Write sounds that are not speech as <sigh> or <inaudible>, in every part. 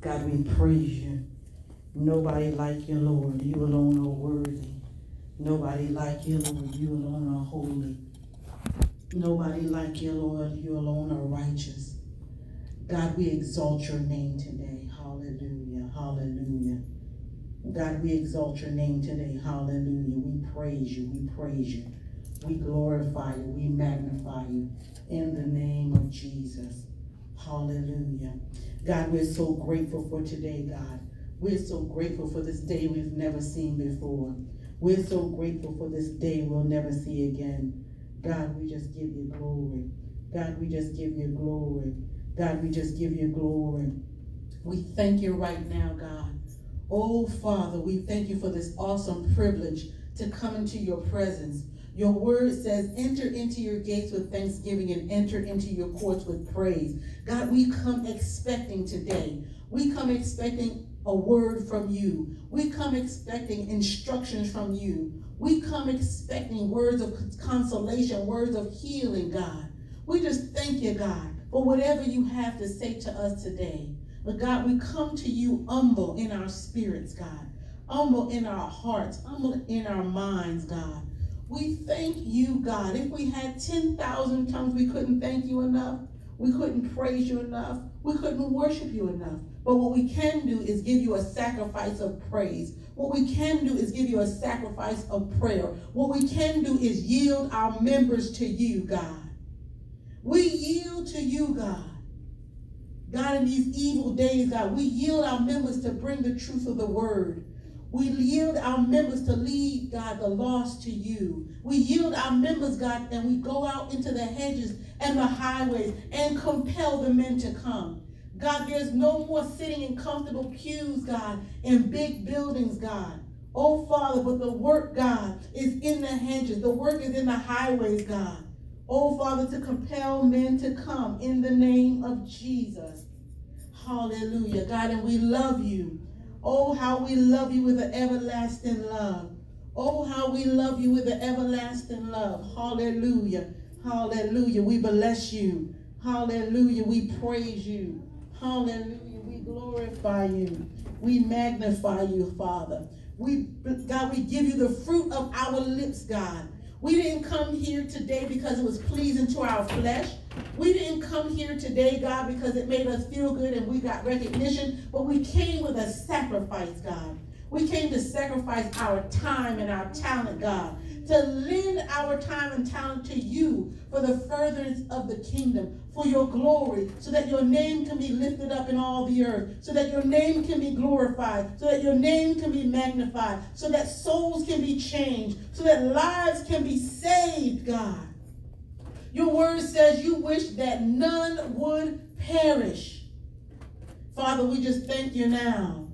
God, we praise you. Nobody like you, Lord. You alone are worthy. Nobody like you, Lord. You alone are holy. Nobody like you, Lord. You alone are righteous. God, we exalt your name today. Hallelujah. Hallelujah. God, we exalt your name today. Hallelujah. We praise you. We praise you. We glorify you. We magnify you in the name of Jesus. Hallelujah. God, we're so grateful for today, God. We're so grateful for this day we've never seen before. We're so grateful for this day we'll never see again. God, we just give you glory. God, we just give you glory. God, we just give you glory. We thank you right now, God. Oh, Father, we thank you for this awesome privilege to come into your presence. Your word says, enter into your gates with thanksgiving and enter into your courts with praise. God, we come expecting today. We come expecting a word from you. We come expecting instructions from you. We come expecting words of consolation, words of healing, God. We just thank you, God, for whatever you have to say to us today. But God, we come to you humble in our spirits, God. Humble in our hearts, humble in our minds, God. We thank you, God. If we had 10,000 tongues, we couldn't thank you enough. We couldn't praise you enough. We couldn't worship you enough. But what we can do is give you a sacrifice of praise. What we can do is give you a sacrifice of prayer. What we can do is yield our members to you, God. We yield to you, God. God, in these evil days, God, we yield our members to bring the truth of the word. We yield our members to lead, God, the lost to you. We yield our members, God, and we go out into the hedges and the highways and compel the men to come. God, there's no more sitting in comfortable pews, God, in big buildings, God. Oh, Father, but the work, God, is in the hedges. The work is in the highways, God. Oh, Father, to compel men to come in the name of Jesus. Hallelujah, God, and we love you. Oh, how we love you with an everlasting love. Oh, how we love you with an everlasting love. Hallelujah. Hallelujah. We bless you. Hallelujah. We praise you. Hallelujah. We glorify you. We magnify you, Father. We, God, we give you the fruit of our lips, God. We didn't come here today because it was pleasing to our flesh. We didn't come here today, God, because it made us feel good and we got recognition, but we came with a sacrifice, God. We came to sacrifice our time and our talent, God, to lend our time and talent to you for the furtherance of the kingdom, for your glory, so that your name can be lifted up in all the earth, so that your name can be glorified, so that your name can be magnified, so that souls can be changed, so that lives can be saved, God. Your word says you wish that none would perish. Father, we just thank you now.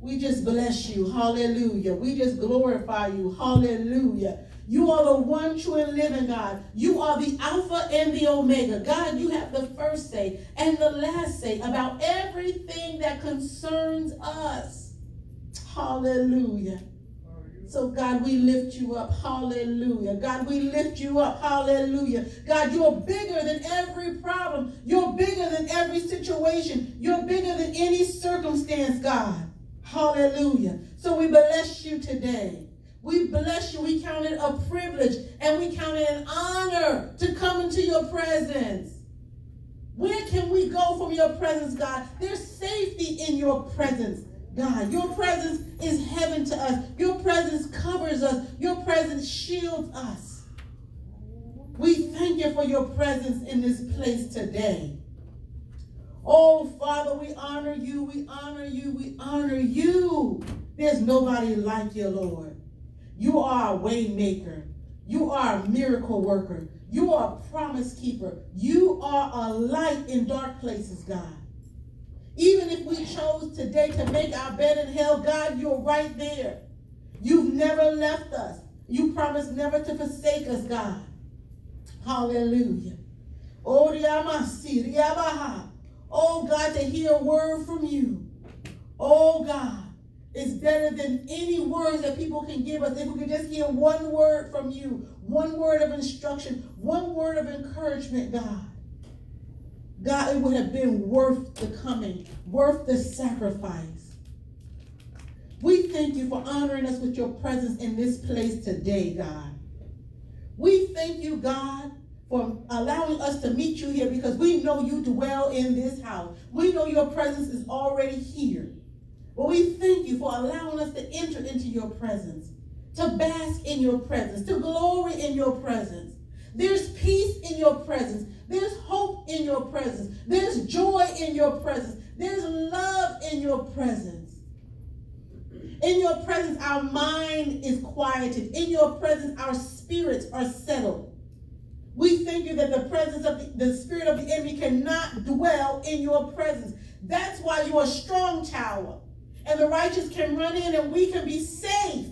We just bless you. Hallelujah. We just glorify you. Hallelujah. You are the one true and living God. You are the Alpha and the Omega. God, you have the first say and the last say about everything that concerns us. Hallelujah. So, God, we lift you up. Hallelujah. God, we lift you up. Hallelujah. God, you're bigger than every problem. You're bigger than every situation. You're bigger than any circumstance, God. Hallelujah. So we bless you today. We bless you. We count it a privilege and we count it an honor to come into your presence. Where can we go from your presence, God? There's safety in your presence. God, your presence is heaven to us. Your presence covers us. Your presence shields us. We thank you for your presence in this place today. Oh, Father, we honor you. We honor you. We honor you. There's nobody like you, Lord. You are a way maker. You are a miracle worker. You are a promise keeper. You are a light in dark places, God. Even if we chose today to make our bed in hell, God, you're right there. You've never left us. You promised never to forsake us, God. Hallelujah. Oh, oh God, to hear a word from you. Oh God is better than any words that people can give us. If we could just hear one word from you, one word of instruction, one word of encouragement, God. God, it would have been worth the coming, worth the sacrifice. We thank you for honoring us with your presence in this place today, God. We thank you, God, for allowing us to meet you here because we know you dwell in this house. We know your presence is already here. But we thank you for allowing us to enter into your presence, to bask in your presence, to glory in your presence. There's peace in your presence. There's hope in your presence. There's joy in your presence. There's love in your presence. In your presence, our mind is quieted. In your presence, our spirits are settled. We thank you that the presence of the, the spirit of the enemy cannot dwell in your presence. That's why you're a strong tower. And the righteous can run in and we can be safe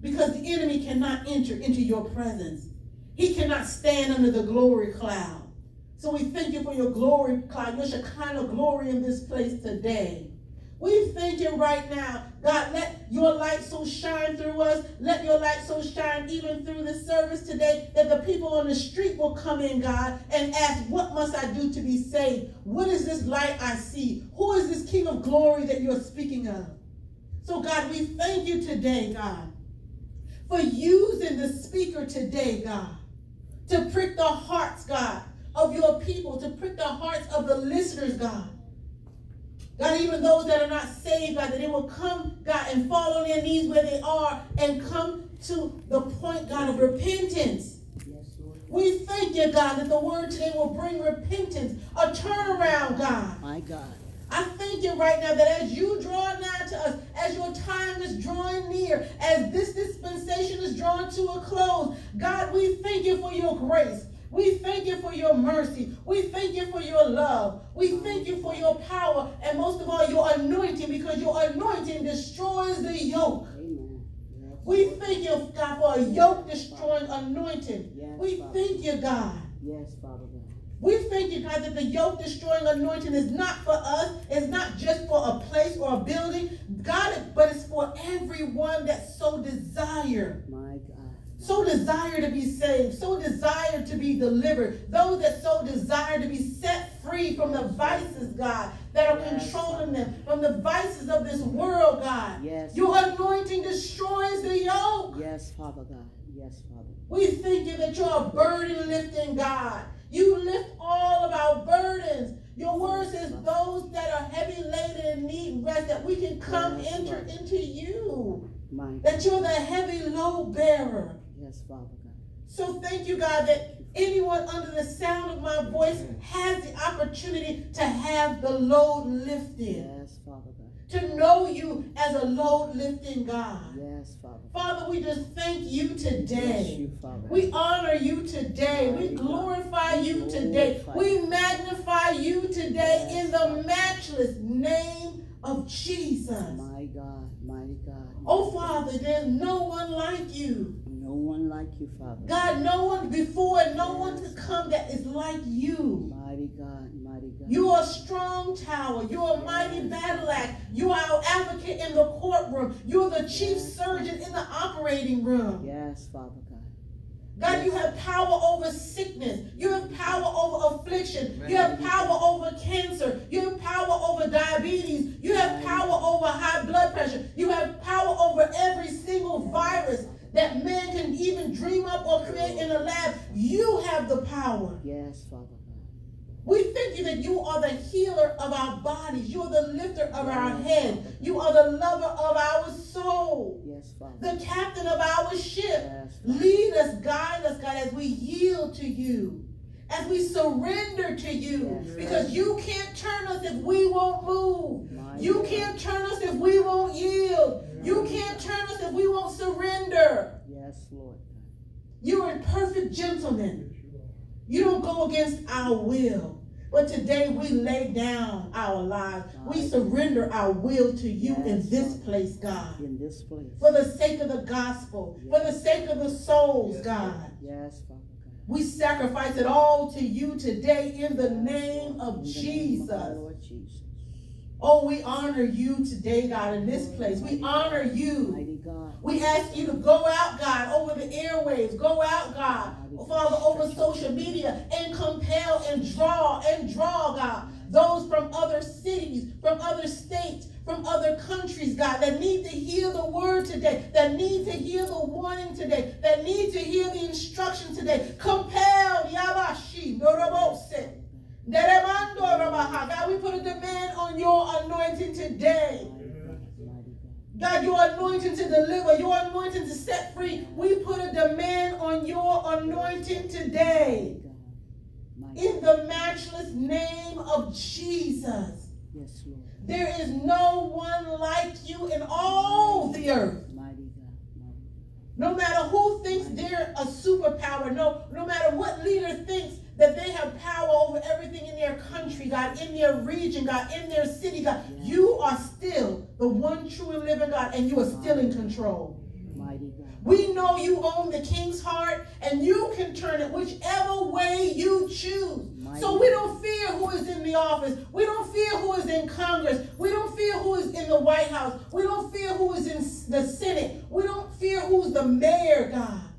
because the enemy cannot enter into your presence. He cannot stand under the glory cloud. So we thank you for your glory cloud, your Shekinah glory in this place today. We thank you right now. God, let your light so shine through us. Let your light so shine even through this service today that the people on the street will come in, God, and ask, What must I do to be saved? What is this light I see? Who is this King of glory that you're speaking of? So, God, we thank you today, God, for using the speaker today, God, to prick the hearts, God, of your people, to prick the hearts of the listeners, God. God, even those that are not saved, God, that they will come, God, and fall on their knees where they are and come to the point, God, of repentance. Yes, we thank you, God, that the word today will bring repentance, a turnaround, God. My God. I thank you right now that as you draw nigh to us, as your time is drawing near, as this dispensation is drawing to a close, God, we thank you for your grace. We thank you for your mercy. We thank you for your love. We thank you for your power. And most of all, your anointing, because your anointing destroys the yoke. We thank you, God, for a yoke destroying anointing. We thank you, God. Yes, Father God. We thank you, God, that the yoke destroying anointing is not for us. It's not just for a place or a building, God, but it's for everyone that so desire My God. So desire to be saved, so desire to be delivered, those that so desire to be set free from the vices, God, that are Yes. controlling them, from the vices of this world, God. Yes. Your anointing destroys the yoke. Yes, Father God. Yes, Father. We thank you that you're a burden lifting God. You lift all of our burdens. Your word says those that are heavy laden and need rest, that we can come Yes, enter into you. My That you're the heavy load bearer. Yes, Father God. So thank you, God, that anyone under the sound of my voice has the opportunity to have the load lifted, Yes, Father God. to know you as a load lifting God. Yes, Father. Father, we just thank you today. you, Father. We honor you today. We glorify you today. We magnify you today in the matchless name of Jesus. My God. Mighty God. Oh, Father, there's no one like you. No one like you, Father. God, no one before and no one to come that is like you. Mighty God. Mighty God. You are a strong tower. You're a mighty battle axe. You are our advocate in the courtroom. You're the chief surgeon in the operating room. Yes, Father God. God, you have power over sickness. You have power over affliction. You have power over cancer. You have power over diabetes. You have power over high blood pressure. You have power over every single virus that man can even dream up or create in a lab. You have the power. Yes, Father God. We thank you that you are the healer of our bodies. You are the lifter of our head. You are the lover of our soul. Yes, Father. The captain of our ship. Yes, Lead us, guide us, God, as we yield to you, as we surrender to you, Yes. because you can't turn us if we won't move. My You God. can't turn us if we won't yield. You can't turn us if we won't surrender. Yes, Lord. You're a perfect gentleman. You don't go against our will. But today we lay down our lives. We surrender our will to you in this place, God. In this place. For the sake of the gospel, for the sake of the souls, God. Yes, Father God. We sacrifice it all to you today in the name of In the name of Jesus. our Lord Jesus. Oh, we honor you today, God, in this place. We honor you. Mighty God. We ask you to go out, God, over the airwaves. Go out, God, Father, over social media and compel and draw and draw, God, those from other cities, from other states, from other countries, God, that need to hear the word today, that need to hear the warning today, that need to hear the instruction today. Compel, Yabashi, Norobose. God, we put a demand on your anointing today. God, your anointing to deliver, your anointing to set free. We put a demand on your anointing today. In the matchless name of Jesus. Yes, Lord. There is no one like you in all the earth. Mighty God. No matter who thinks they're a superpower, no, no matter what leader thinks that they have power over everything in their country, God, in their region, God, in their city, God, you are still the one true and living God, and you are still in control. Mighty God. We know you own the king's heart, and you can turn it whichever way you choose. So we don't fear who is in the office. We don't fear who is in Congress. We don't fear who is in the White House. We don't fear who is in the Senate. We don't fear who's the mayor, God Yes.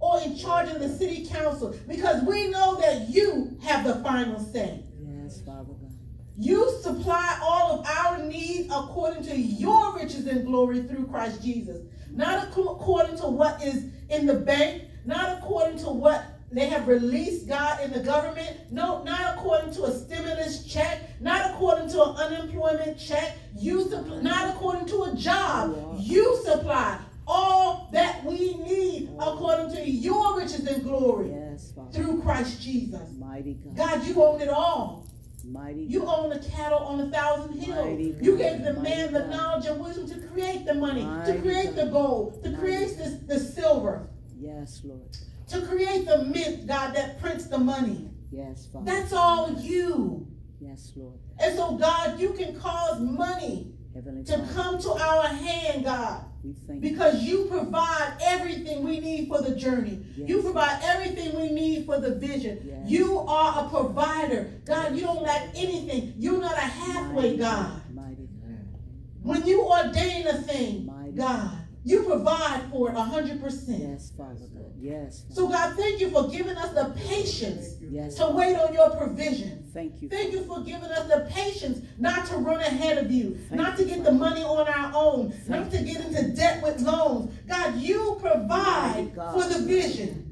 Or in charge of the city council because we know that you have the final say. Yes, Father God. You supply all of our needs according to your riches and glory through Christ Jesus. Not according to what is in the bank, not according to what they have released, God, in the government. No, not according to a stimulus check, not according to an unemployment check. You supply, not according to a job. You supply all that we need according to your riches and glory Yes, Father. through Christ Jesus. Mighty God. God, you own it all. Mighty You God. own the cattle on a thousand hills. Mighty You God, gave the mighty man the knowledge and wisdom to create the money, to Mighty create the gold, to create the, the silver, Yes, Lord. to create the mint, God, that prints the money. Yes, Father. That's all you. Yes, Lord. And so, God, you can cause money Heavenly to Father. come to our hand, God. Because you provide everything we need for the journey. Yes. You provide everything we need for the vision. Yes. You are a provider. God, you don't lack anything. You're not a halfway Mighty God. Mighty God. When you ordain a thing, Mighty God, you provide for it 100%. Yes, Father God. Yes. Father. So, God, thank you for giving us the patience Yes. to wait on your provision. Thank you. Thank you for giving us the patience not to run ahead of you, Thank not to you, get the money on our own, not to get into debt with loans. God, you provide God. for the vision.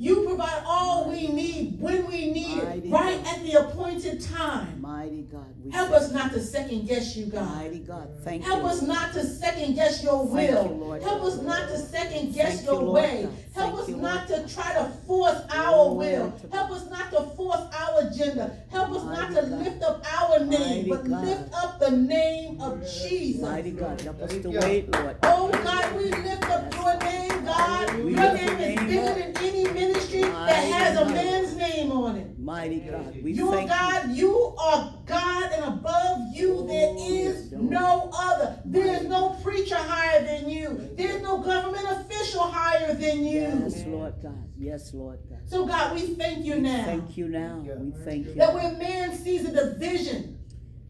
You, provide all we need when we need it, right God. at the appointed time. Mighty God. We Help us not to second guess you, you. God. Mighty God. Thank Help you. us not to second guess your Thank you, will. Lord. Help us not to second guess Thank you, your Lord way. God. Help Thank us you, not Lord to try to force our Glory will. to God. Help us not to force our agenda. Help us not to God. lift up our name, Mighty but God. lift up the name of Jesus. Mighty God. Help us to wait, Lord. Oh God, we lift up your name, God. Your name is bigger than any ministry that Mighty has a God. man's name on it. Mighty God. We You're thank you. God, you are God, and above you oh, there Oh, is yes, Lord. no other. There is no preacher higher than you. There's no government official higher than you. Yes, Lord God. Yes, Lord God. So, God, we thank you now Thank you now. We thank you. that when man sees a division,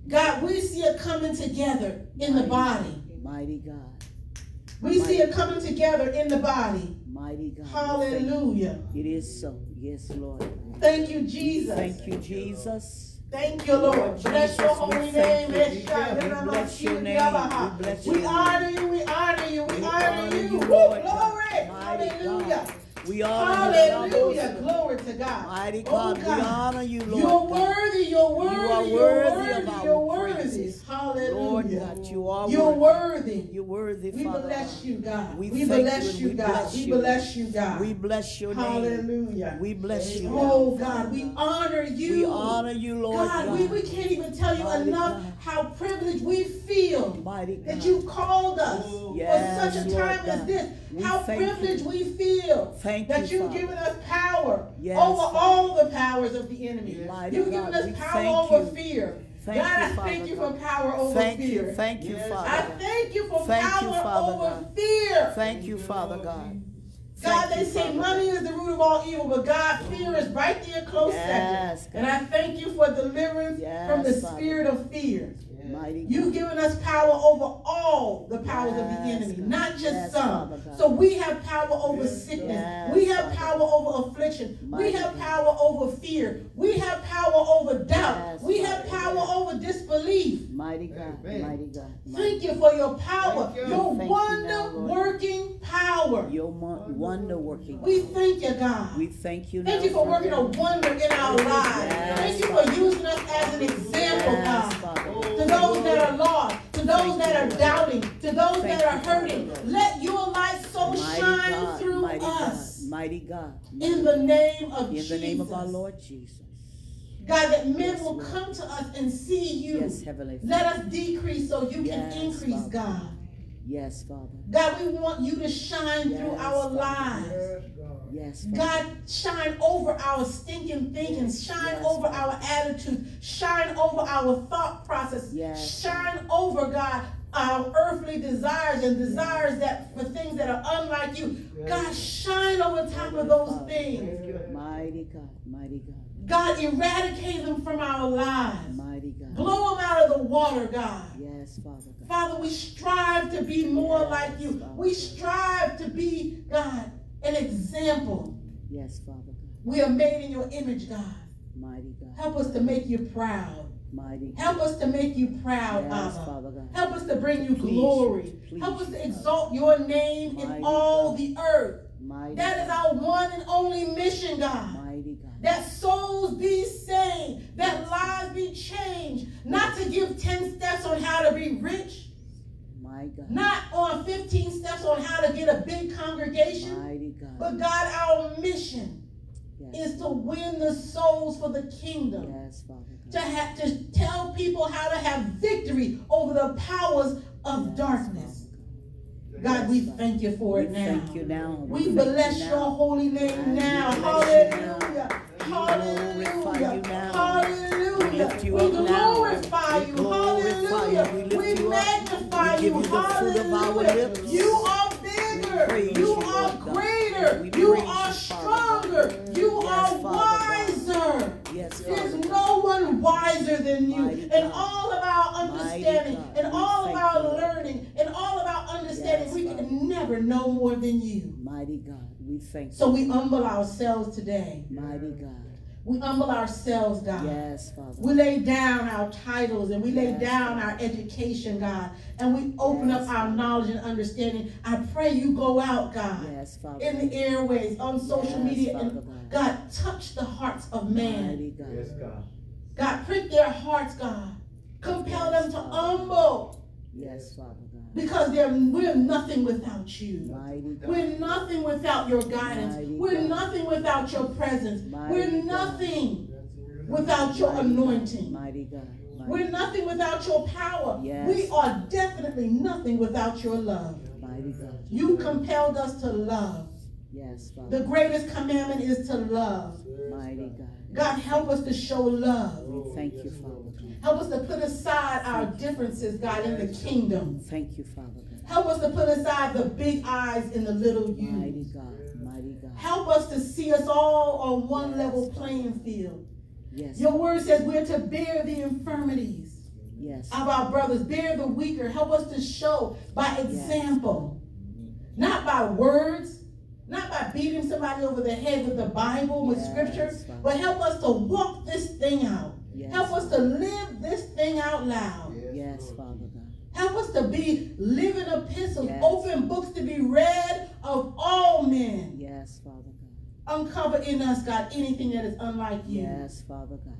God, we see it coming together in the body. Mighty God. We see it coming together in the body. Mighty God. You. Hallelujah. It is so. Yes, Lord. Thank you, Jesus. Thank you, Jesus. Thank you, Lord. Bless your holy name. you. Bless your name. We bless We honor you. We honor you. We We honor you. you, Woo, Glory. Mighty Hallelujah. God. We honor you. Hallelujah. Glory to God. Mighty Oh, God, we honor you, Lord. You're worthy. You're worthy. You are you're worthy worthy. of our You're worthy. praises. Hallelujah. Lord God, you are You're worthy. worthy. You're worthy, We Father. bless you, God. We We bless you you, we God. bless We bless you, God. We bless your name. Hallelujah. We bless you. Oh God, we honor you. We honor you, Lord God, God. we, we can't even tell you Mighty enough God. how privileged we feel Mighty God. that you called us Yes, for oh, such a Lord time as this. We how privileged you. we feel Thank that you, you've Father. given us power Yes, over Father. all the powers of the enemy. Mighty You've given us we power over you. fear. Thank God, you, I thank you for power over Thank fear. you, thank you, Yes. Father. I God. thank you for Thank you, power Father over God. fear. Thank you, Father God. God, Thank they you, say Father. money is the root of all evil, but God, fear is right there close Yes, second. And I thank you for deliverance from the Father. spirit of fear. Mighty You've given us power over all the powers of the enemy, God. not just Yes, some. Father So we have power over sickness. Yes, we have Father. power over affliction. we have power over fear. We have power over doubt. Yes, we have Father. power over disbelief. Mighty God, Amen. mighty God. Thank you for your power, you. your Thank you now, wonder working power. Your mon- wonder working. We thank you, God. We thank you now. Thank you for Father. working a wonder in our lives. Yes, Thank you Father. for using us as an example, Yes, God. Father. To those that are lost, to those that are doubting, to those that are hurting, let your light so shine God, through mighty us. Mighty God. In the name of In Jesus. the name of our Lord Jesus. God, that men will come to us and see you. Yes, Heavenly Father. Let us decrease so you can increase, God. Yes, Father. God, we want you to shine through our Father. lives. Yes, God. Yes, Father. God, shine over our stinking thinking, shine Yes, over our attitude, shine over our thought process, Yes, shine over, God, our earthly desires and desires that for things that are unlike you. God, shine over top of those Father. things. Thank you. Mighty God, mighty God, God, eradicate them from our lives. mighty God. Blow them out of the water, God. Yes, Father God. Father, we strive to be more Yes, like you. Father. We strive to be, God, an example. Yes, Father God. We are made in your image, God. Mighty God, Help us to make you proud. mighty. Help us to make you proud, Yes, Abba. Father God. Help us to bring you Please, glory. please, Help us to exalt your name in all God. the earth. Mighty That is our one and only mission, God. Mighty God. That souls be saved, that lives be changed. Not to give 10 steps on how to be rich, My God. not on 15 steps on how to get a big congregation. Mighty God. But God, our mission Yes, is to win the souls for the kingdom. yes, Father to have to tell people how to have victory over the powers of Yes, darkness. Father God, we thank you for We it now. thank you now. We thank bless you your now. holy name now. Hallelujah. We Hallelujah. Hallelujah. We lift you We glorify you. glorify you. Hallelujah. We lift We you magnify you. you the fruit of our Hallelujah. You are bigger. You you, are greater. You are stronger. You Yes, are wiser. Yes, There's no one wiser than you. In all of our understanding, in all of our learning, in all of our understanding, we can never know more than you. Mighty God, we thank you. So we humble ourselves today. Mighty God. We humble ourselves, God. Yes, Father. We lay down our titles and we lay down Father. our education, God, and we open Yes, up our Father. knowledge and understanding. I pray you go out, God, Yes, Father. in the airways, on social Yes, media, Father and God. God, touch the hearts of man. God. Yes, God. God, prick their hearts, God. Compel Yes, them to Father. humble Yes, Father God. because they're, we're nothing without you. We're nothing without your guidance. We're nothing without your presence. We're nothing without your anointing. Mighty God. We're nothing without your power. Yes. We are definitely nothing without your love. Mighty God. You compelled us to love. Yes, Father. The greatest commandment is to love. Mighty God. God, help us to show love. Oh, Thank you, Father Help us to put aside our differences, God, in the kingdom. Thank you, Father Help us to put aside the big eyes and the little Mighty you. God. Mighty God. Help us to see us all on one Yes, level playing field. Yes. Your word says we're to bear the infirmities Yes. of our brothers, bear the weaker. Help us to show by example, not by words, not by beating somebody over the head with the Bible, with Yes, scripture, Father. but help us to walk this thing out. Yes. Help us to live this thing out loud. Yes, Father God. Help us to be living epistles, Yes. open books to be read of all men. Yes, Father God. Uncover in us, God, anything that is unlike you. Yes, Father God.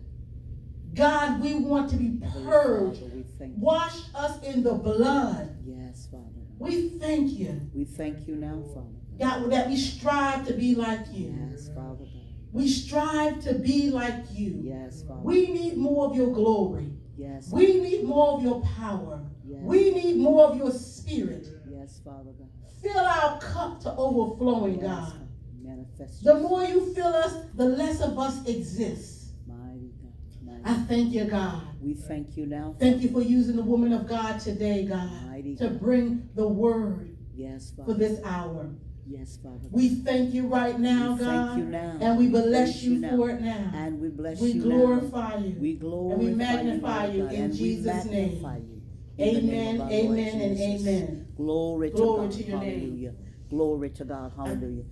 God, we want to be purged. We thank. Wash us in the blood. Yes, Father God. We thank you, We thank you now, Father God. That we strive to be like you. Yes, Father We strive to be like you. Yes, Father. We need more of your glory. Yes. We need more of your power. Yes. We need more of your spirit. Yes, Father God. Fill our cup to overflowing, Yes, God. Manifest The more you fill us, the less of us exists. Mighty God. Mighty I thank you, God. We thank you now. Thank you for using the woman of God today, God, Mighty to God. bring the word Yes, for this hour. Yes, Father. God. We thank you right now, We God. thank you now. And we bless Praise you, you for it now. And we bless We you glorify now. you. We glorify magnify you, you God, in and we Jesus' name. magnify you. In the name Amen, of our Lord amen, and amen. Glory to Glory God. to your name. Hallelujah. Glory to God. Hallelujah.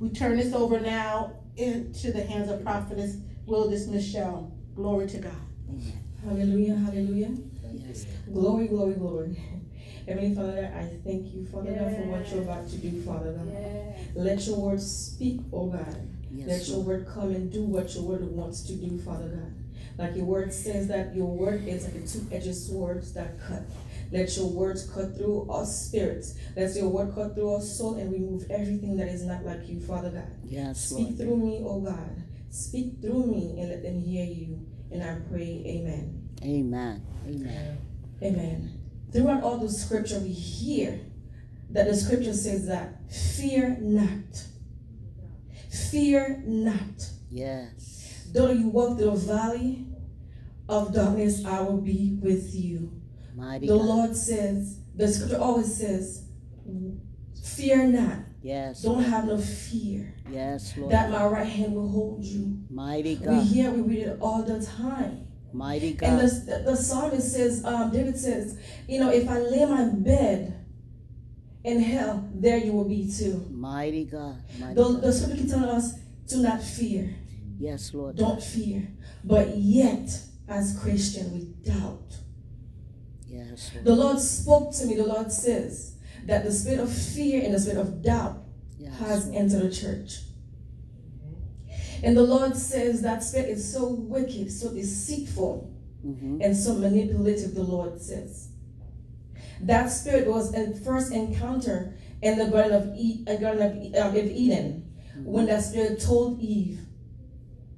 We turn this over now into the hands of prophetess Wildithe Michel. Glory to God. Hallelujah, hallelujah. Yes. Glory, glory, glory. Heavenly Father, I thank you, Father God, for what you're about to do, Father God. Let your word speak, oh God. Let your word come and do what your word wants to do, Father God. Like your word says that your word is like a two-edged sword that cut. Let your words cut through our spirits. Let your word cut through our soul and remove everything that is not like you, Father God. Yes, Speak Lord. through me, oh God. Speak through me and let them hear you. And I pray, Amen. Amen. Amen. Amen. Throughout all the scripture, we hear that the scripture says that fear not. Fear not. Yes. Though you walk through the valley of darkness, I will be with you. Mighty The God. Lord says, the scripture always says, fear not. Yes. Don't Lord. have no fear. Yes, Lord. That my right hand will hold you. Mighty God. We hear, we read it all the time. Mighty And God. the, the psalmist says, um, David says, you know, if I lay my bed in hell, there you will be too. Mighty God. Mighty The, the God. scripture keeps telling us to not fear. Yes, Lord. Don't fear. But yet, as Christian, we doubt. Yes, Lord. The Lord spoke to me, the Lord says that the spirit of fear and the spirit of doubt Yes, has Lord. entered the church. And the Lord says that spirit is so wicked, so deceitful, Mhm. and so manipulative, the Lord says. That spirit was a first encounter in the Garden of, e- uh, Garden of, um, of Eden when that spirit told Eve,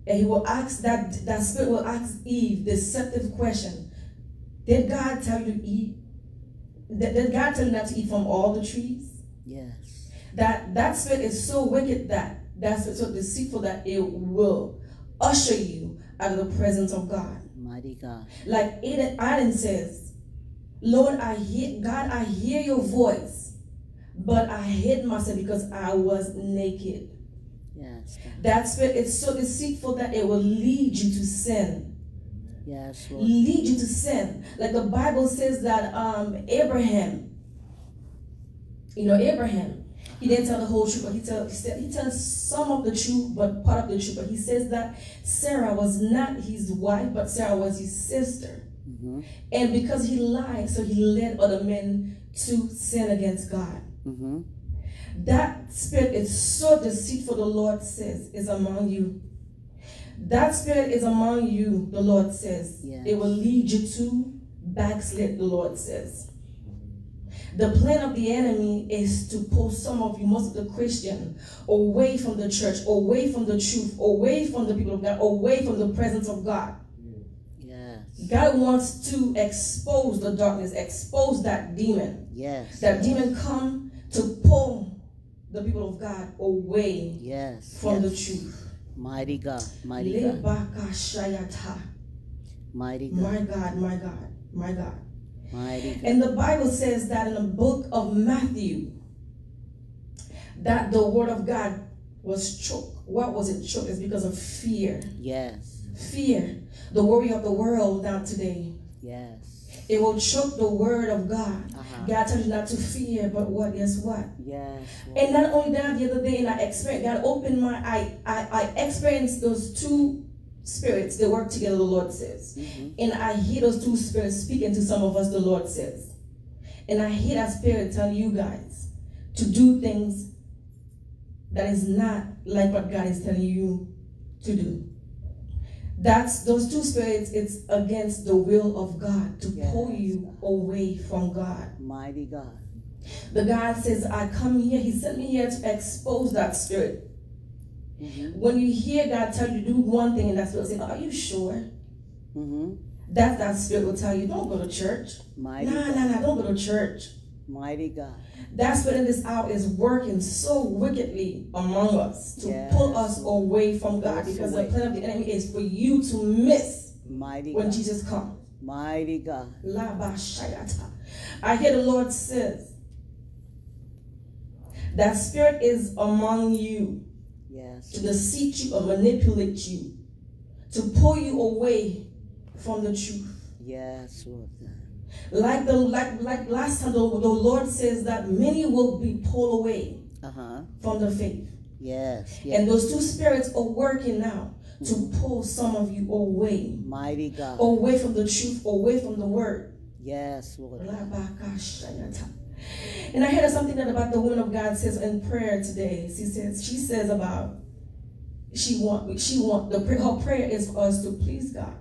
and he will ask that that spirit will ask Eve deceptive question: Did God tell you to eat? Did, did God tell you not to eat from all the trees? Yes. That that spirit is so wicked that that spirit so deceitful that it will usher you out of the presence of God. Mighty God. Like Adam says, Lord, I hear God, I hear your voice, but I hid myself because I was naked. Yes, God. That spirit is so deceitful that it will lead you to sin. Yes, Lord. Lead you to sin. Like the Bible says that um Abraham, you know, Abraham, he didn't tell the whole truth, but he tell he said he tells some of the truth, but part of the truth. But he says that Sarah was not his wife, but Sarah was his sister. Mhm. And because he lied, so he led other men to sin against God. Mhm. That spirit is so deceitful, the Lord says, is among you. That spirit is among you, the Lord says. Yes. It will lead you to backslid, the Lord says. The plan of the enemy is to pull some of you, most of the Christian, away from the church, away from the truth, away from the people of God, away from the presence of God. Yes. God wants to expose the darkness, expose that demon. Yes. That demon come to pull the people of God away Yes. from the truth. Mighty God. Mighty God. Mighty God. My God, my God, my God. And the Bible says that in the book of Matthew, that the word of God was choked. What was it choked? It's because of fear. Yes. Fear. The worry of the world now today. Yes. It will choke the word of God. Uh-huh. God tells you not to fear, but what? Guess what? Yes. Lord. And not only that, the other day, and I experienced, God opened my eye. I, I experienced those two spirits. They work together, the Lord says. Mhm. And I hear those two spirits speaking to some of us, the Lord says. And I hear that spirit tell you guys to do things that is not like what God is telling you to do. That's those two spirits, it's against the will of God to pull you away from God. Mighty God. The God says, I come here, He sent me here to expose that spirit. Mhm. When you hear God tell you to do one thing and that spirit saying, Are you sure? Mhm. That that spirit will tell you, Don't go to church. Mighty Nah, God. nah, nah, don't go to church. Mighty God. That spirit in this hour is working so wickedly among us to Yes. pull us away from God us because away. the plan of the enemy is for you to miss Mighty when God. Jesus comes. Mighty God. I hear the Lord says That spirit is among you Yes. to deceive you or manipulate you, to pull you away from the truth. Yes, Lord Like the like like last time the, the Lord says that many will be pulled away Uh huh. from the faith. Yes. Yes. And those two spirits are working now to pull some of you away. Mighty God. Away from the truth, away from the word. Yes, Lord. And I heard something that about the woman of God says in prayer today. She says she says about she want she want the her prayer is for us to please God.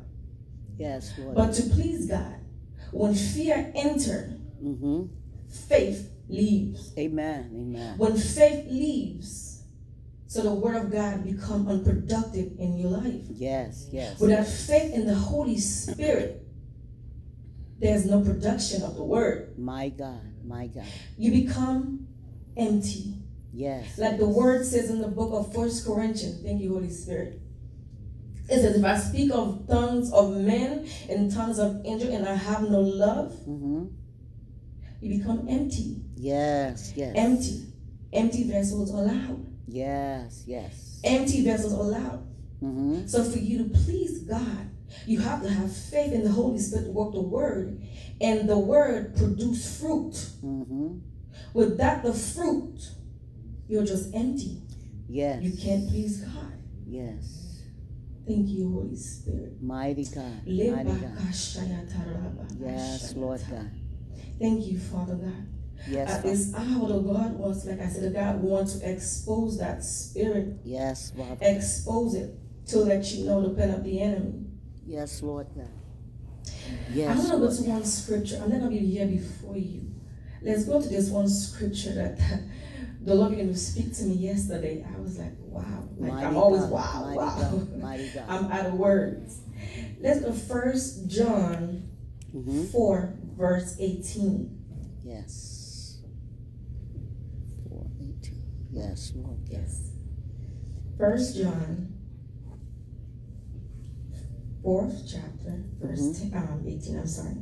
Yes, Lord. But to please God, when fear enter, mm-hmm. faith leaves. Amen. Amen. When faith leaves, so the word of God become unproductive in your life. Yes. Yes. Without faith in the Holy Spirit, there's no production of the word. My God. My God. You become empty. Yes. Like the word says in the book of First Corinthians. Thank you, Holy Spirit. It says, if I speak of tongues of men and tongues of angels and I have no love, Mm-hmm. you become empty. Yes. Yes. Empty. Empty vessels loud. Yes. Yes. Empty vessels loud. Mm-hmm. So for you to please God, you have to have faith in the Holy Spirit to work the word, and the word produce fruit. Mm-hmm. Without the fruit, you're just empty. Yes. You can't please God. Yes. Thank you, Holy Spirit. Mighty God. Mighty God. Yes, Lord God. Thank you, Father God. Yes. At this hour, the God wants, like I said, God wants to expose that spirit, Yes, Father. expose it to let you know the plan of the enemy. Yes, Lord God. Yes. I'm gonna go to one scripture. I'm not gonna be here before you. Let's go to this one scripture that <laughs> the Lord began to speak to me yesterday. I was like, wow. Like I'm always God, wow, mighty wow. God, <laughs> mighty God. I'm out of words. Let's go first John Mm-hmm. 4, verse 18. Yes. Four, eighteen. Yes, Lord. Yes. First John, fourth chapter, verse Mhm. 10, um, 18, I'm sorry.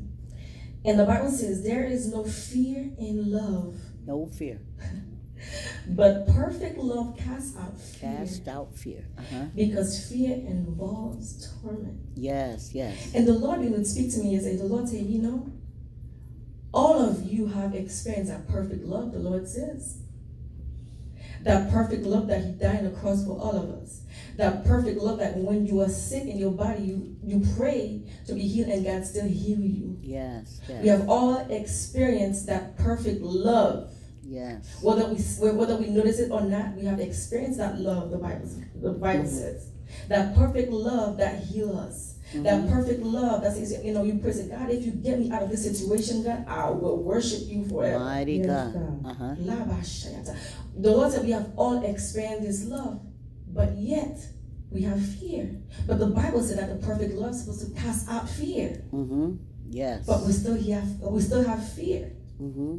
And the Bible says, There is no fear in love, No fear. <laughs> but perfect love casts out fear. Cast out fear. Uh-huh. Because fear involves torment. Yes, yes. And the Lord would speak to me and say, The Lord said, You know, all of you have experienced that perfect love, the Lord says. That perfect love that He died on the cross for all of us. That perfect love that when you are sick in your body, you, you pray to be healed and God still heal you. Yes, We have all experienced that perfect love. Yes. Whether we whether we notice it or not, we have experienced that love. The Bible the Bible Mhm. says that perfect love that heals us. That Mhm. perfect love that says, you know, you pray, say, God, if you get me out of this situation, God, I will worship you forever. Mighty Yes, God. God. Uh-huh. The Lord said we have all experienced this love, but yet we have fear. But the Bible said that the perfect love is supposed to cast out fear. Mm-hmm. Yes. But we still have we still have fear. Mm-hmm.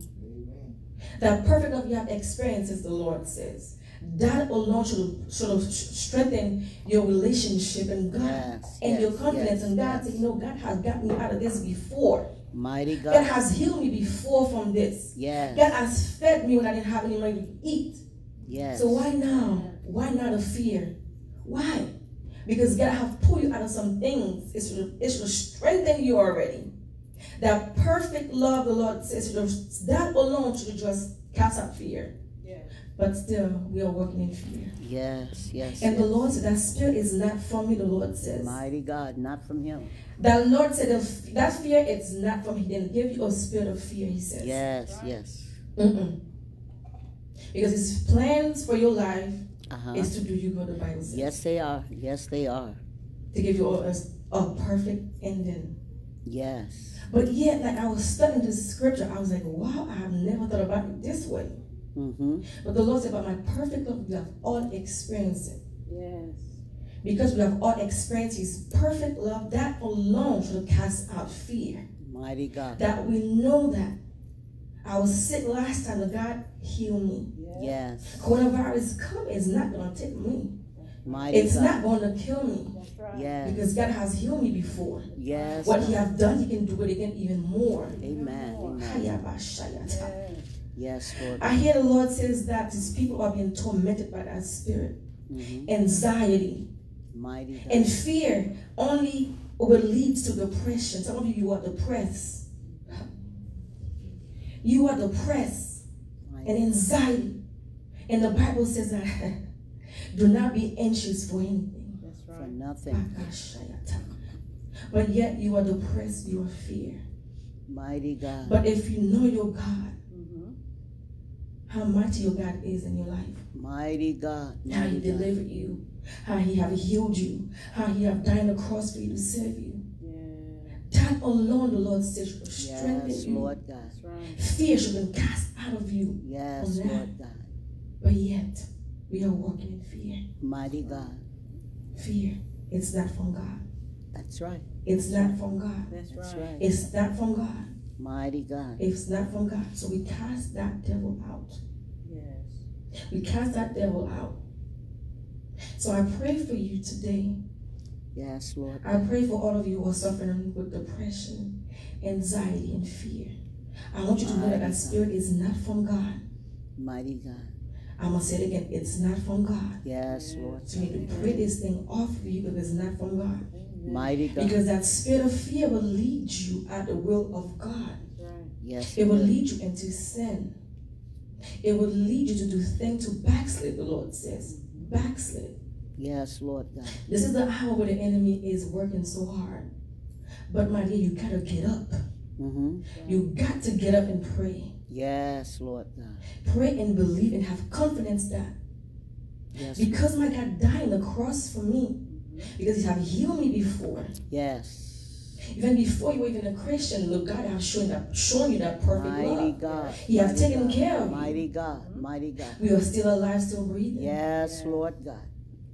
That perfect love you have experienced, the Lord says. That alone should, should strengthen your relationship and God Yes. and yes, your confidence yes, in God. yes. Say, you know, God has got me out of this before. Mighty God God. has healed me before from this. Yes. God has fed me when I didn't have any money to eat. Yes. So why now? Why not a fear? Why? Because God have pulled you out of some things. It should, it should strengthen you already. That perfect love, the Lord says, should have- that alone should just cast out fear. But still, we are working in fear. Yes, yes. And the. Lord said, that spirit is not from me, the Lord says. Mighty God, not from him. The Lord said, that that fear is not from Him. He didn't give you a spirit of fear, He says. Yes, yes. Mm-mm. Because His plans for your life Uh-huh. is to do you good, the Bible says. Yes, they are. Yes, they are. to give you a, a perfect ending. Yes. But yet, like I was studying this scripture, I was like, wow, I have never thought about it this way. Mm-hmm. But the Lord said, about my perfect love, we have all experienced it. Yes. Because we have all experienced His perfect love, that alone should cast out fear. Mighty God. That we know that. I was sick last time, but God healed me. Yes. Coronavirus come, it's not going to take me. Mighty It's God. not going to kill me. Yes. Because God has healed me before. Yes. What He God. have done, He can do it again even more. Amen. Amen. Hayabashayata. Yes, Lord. I hear the Lord says that his people are being tormented by that spirit. Mhm. Anxiety Mighty God. and fear only will lead to depression. Some of you, you are depressed. You are depressed and anxiety. And the Bible says that <laughs> do not be anxious for anything. That's For nothing. But yet you are depressed, you are fear. Mighty God. But if you know your God, Mm-hmm. how mighty your God is in your life, Mighty God. how he Mighty God. delivered you, how he have healed you, how he have died on the cross for you to serve you. Yeah. That alone, the Lord says, should strengthen Yes, you. Lord God. Right. Fear should be cast out of you. Yes, From Lord God. But yet, we are walking in fear. Mighty God. Fear, it's not from God. That's right. It's not from God. That's That's right. right. It's not from God. Mighty God. It's not from God. So we cast that devil out. Yes. We cast that devil out. So I pray for you today. Yes, Lord. I pray for all of you who are suffering with depression, anxiety, and fear. I want you to know that that spirit is not from God. Mighty God. I'm going to say it again. It's not from God. Yes, Lord. So you need to pray this thing off of you if it's not from God. Mighty God. Because that spirit of fear will lead you at the will of God. Right. Yes, It will Lord. lead you into sin. It will lead you to do things to backslid, the Lord says. Backslid. Yes, Lord God. This is the hour where the enemy is working so hard. But my dear, you gotta get up. Mm-hmm. You got to get up and pray. Yes, Lord God. Pray and believe and have confidence that Yes. because my God died on the cross for me, because He have healed me before, Yes. even before you were even a Christian, look, God have shown that shown you that perfect Mighty love. God. He has taken God. care of you. Mighty God. Mighty God. We are still alive, still breathing. Yes, Lord God.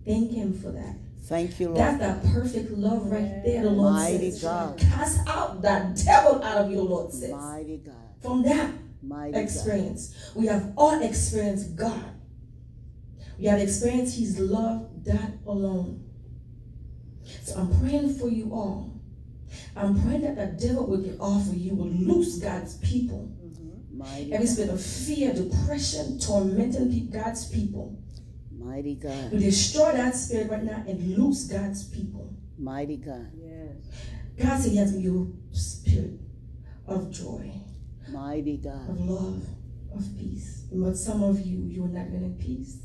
Thank Him for that. Thank you, Lord. That's that perfect love right there. The Lord Mighty says, God. cast out that devil out of you. The Lord says. Mighty God. From that Mighty God. experience, we have all experienced God. We have experienced His love, that alone. So I'm praying for you all. I'm praying that the devil will get off of you, will loose God's people. Mm-hmm. Mighty Every God. spirit of fear, depression, tormenting God's people. Mighty God. We destroy that spirit right now and loose God's people. Mighty God. Yes. God said He has given you spirit of joy, Mighty God. of love, of peace. But some of you, you are not even in peace.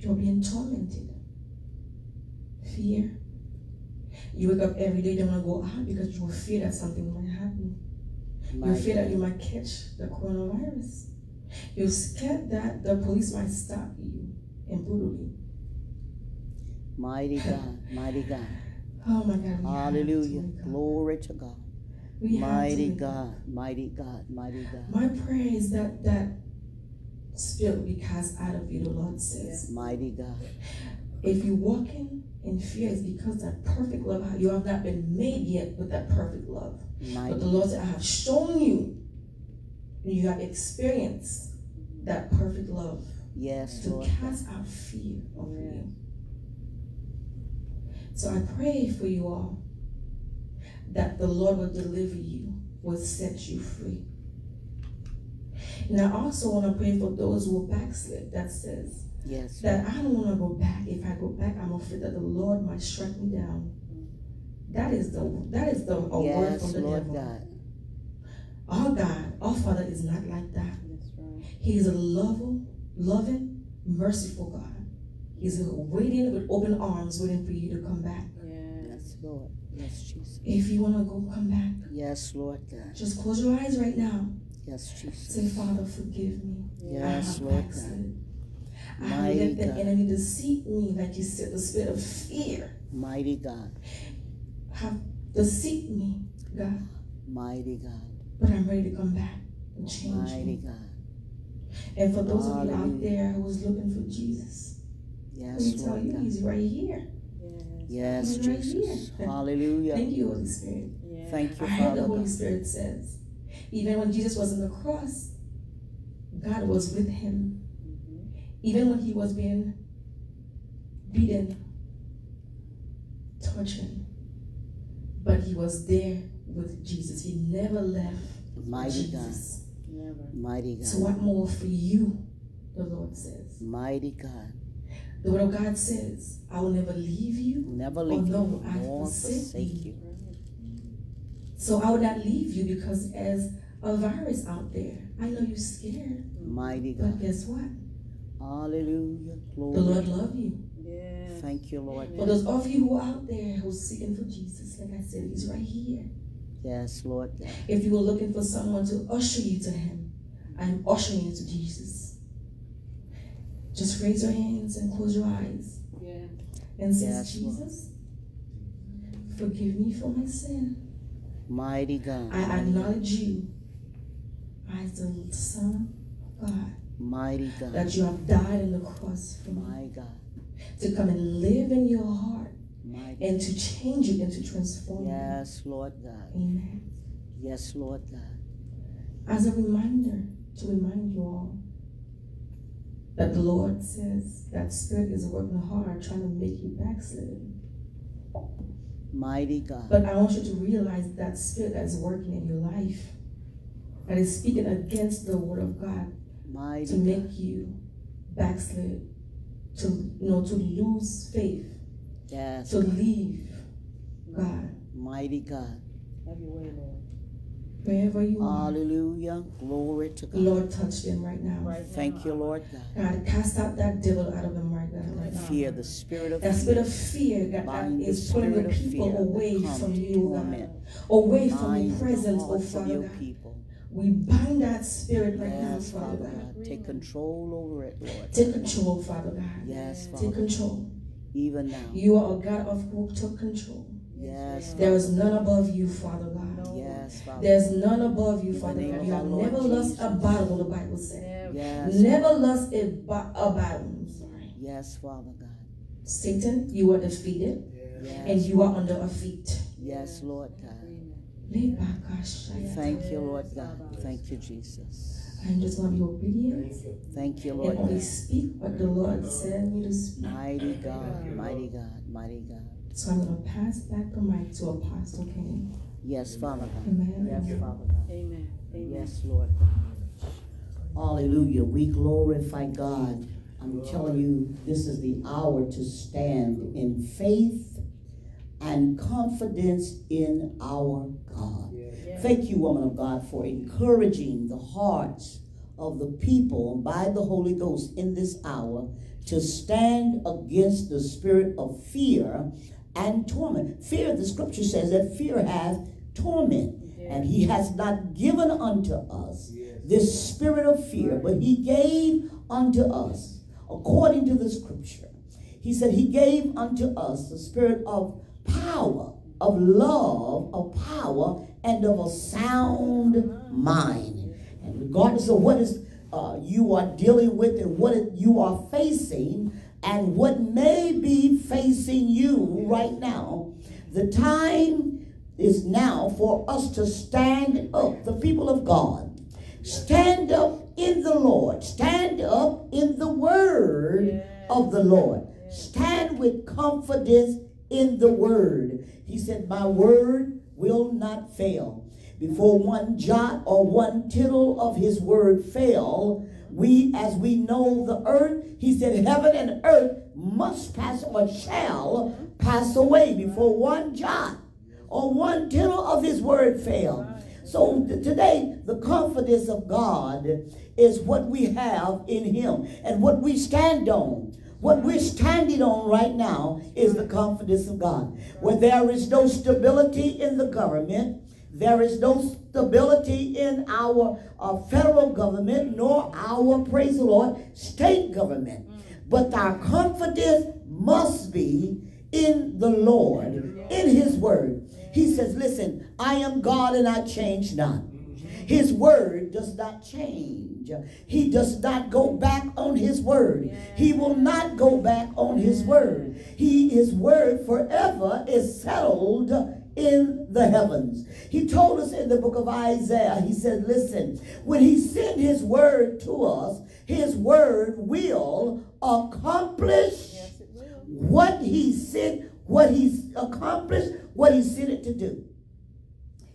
You're being tormented. Fear. You wake up every day, don't want to go out because you fear that something might happen. You Mighty fear that you might catch the coronavirus. You're scared that the police might stop you and brutally. Mighty God. Mighty God. Oh my God. to Hallelujah. Glory to God. We to Mighty. God. Mighty God. Mighty God. My prayer is that that spirit will be cast out of you, the Lord says. Mighty God. If you're walking in fear, it's because that perfect love, you have not been made yet with that perfect love. Mighty But the Lord said, I have shown you, you have experienced that perfect love Yes, to Lord. cast out fear over you. So I pray for you all that the Lord will deliver you, will set you free. And I also want to pray for those who backslid that says Yes. that I don't want to go back. If I go back, I'm afraid that the Lord might strike me down. That is the that is the a word from the Lord devil. God. Our God, our Father is not like that. Right. He is a loving, loving, merciful God. He's waiting with open arms, waiting for you to come back. Yes. Lord. Yes, Jesus. If you want to go, come back. Yes, Lord God. Just close your eyes right now. Yes, Jesus. Say, Father, forgive me. Yes, I have Lord God. I let the God. enemy deceive me, like you said, the spirit of fear Mighty God. have deceived me, God. Mighty God. But I'm ready to come back and change Mighty me. God. And for those of you out Hallelujah. there who is looking for Jesus, let Yes, me tell you, God. he's right here. Yes. Right Jesus. here. <laughs> Hallelujah. Thank you, Holy Spirit. Yes. Thank you, I heard the Holy God. Spirit says, even when Jesus was on the cross, God was with him. Mm-hmm. Even when he was being beaten, tortured, but he was there with Jesus. He never left Mighty God. Never. Mighty God. So what more for you, the Lord says. Mighty God. The word of God says, I will never leave you, Never leave you no, I nor forsake forsake you. you. so I will not leave you because as a virus out there, I know you're scared, Mighty God. but God. guess what? Hallelujah. Glory. The Lord love you. Yes. Thank you, Lord. For those of you who are out there who's seeking for Jesus, like I said, He's right here. Yes, Lord If you were looking for someone to usher you to Him, I'm ushering you to Jesus. Just raise your hands and close your eyes Yeah. and say, Yes, Lord. Jesus, forgive me for my sin. Mighty God. I acknowledge you as the Son of God, Mighty God. that you have died on the cross for me, My God. to come and live in your heart. And to change you and to transform you. Yes, Lord God. Amen. Yes, Lord God. As a reminder to remind you all that the Lord says that spirit is working hard trying to make you backslid. Mighty God. But I want you to realize that spirit that is working in your life, that is speaking against the word of God Mighty to make God. you backslid, to you know, to lose faith, Yes. to leave God. Mighty God. Have your way, Lord. Wherever you are, Hallelujah. Glory to God. Lord touch them right now. Right Thank you, Lord God. God, cast out that devil out of them right now. Right now. Fear, the spirit of That spirit of fear that, that Bind the is pulling the people away from to you, God. torment. Away from your the presence, oh of Father your God. people. We bind that spirit right now, Yes, Father Father God. God. Take control over it, Lord. Take control, Father God. Yes, Father. Take control. Even now. You are a God of who took control. Yes, There is none above you, Father God. Yes, Father. There's none above you, Father God. of You our have Lord never lost a battle, the Bible says. Never. Yes. Never lost a, ba- a battle. I'm sorry. Yes, Father God. Satan, you are defeated Yes. and you are under our feet. Yes, Lord God. Thank you, Lord God. Thank you, Jesus. I'm just going to be obedient Thank you, and Lord only God. speak what the Lord said me to speak. Mighty God, mighty God, mighty God. So I'm going to pass back the mic to Apostle Kenny. Yes, Father God. Amen. Yes, Father God. Amen. Amen. Yes, Lord God. Hallelujah. We glorify God. I'm telling you, this is the hour to stand in faith and confidence in our God. Thank you, woman of God, for encouraging the hearts of the people by the Holy Ghost in this hour to stand against the spirit of fear and torment. Fear, the scripture says that fear hath torment. And he has not given unto us this spirit of fear, but he gave unto us, according to the scripture, he said he gave unto us the spirit of power, of love, of power, and of a sound mind. And regardless of what is uh, you are dealing with and what you are facing, and what may be facing you right now, the time is now for us to stand up, the people of God. Stand up in the Lord. Stand up in the word of the Lord. Stand with confidence in the word. He said, My word will not fail. Before one jot or one tittle of his word fail, we, as we know the earth, he said, heaven and earth must pass or shall pass away before one jot or one tittle of his word fail. So today, the confidence of God is what we have in him and what we stand on. What we're standing on right now is the confidence of God. Where there is no stability in the government, there is no stability in our uh, federal government, nor our, praise the Lord, state government. But our confidence must be in the Lord, in His Word. He says, Listen, I am God and I change not. His Word does not change. He does not go back on His Word. He will not go back on His Word. He, His Word forever is settled in the heavens. He told us in the book of Isaiah, He said, Listen, when He sent His Word to us, His Word will accomplish Yes, will. what he sent, what he's accomplished, what he sent it to do.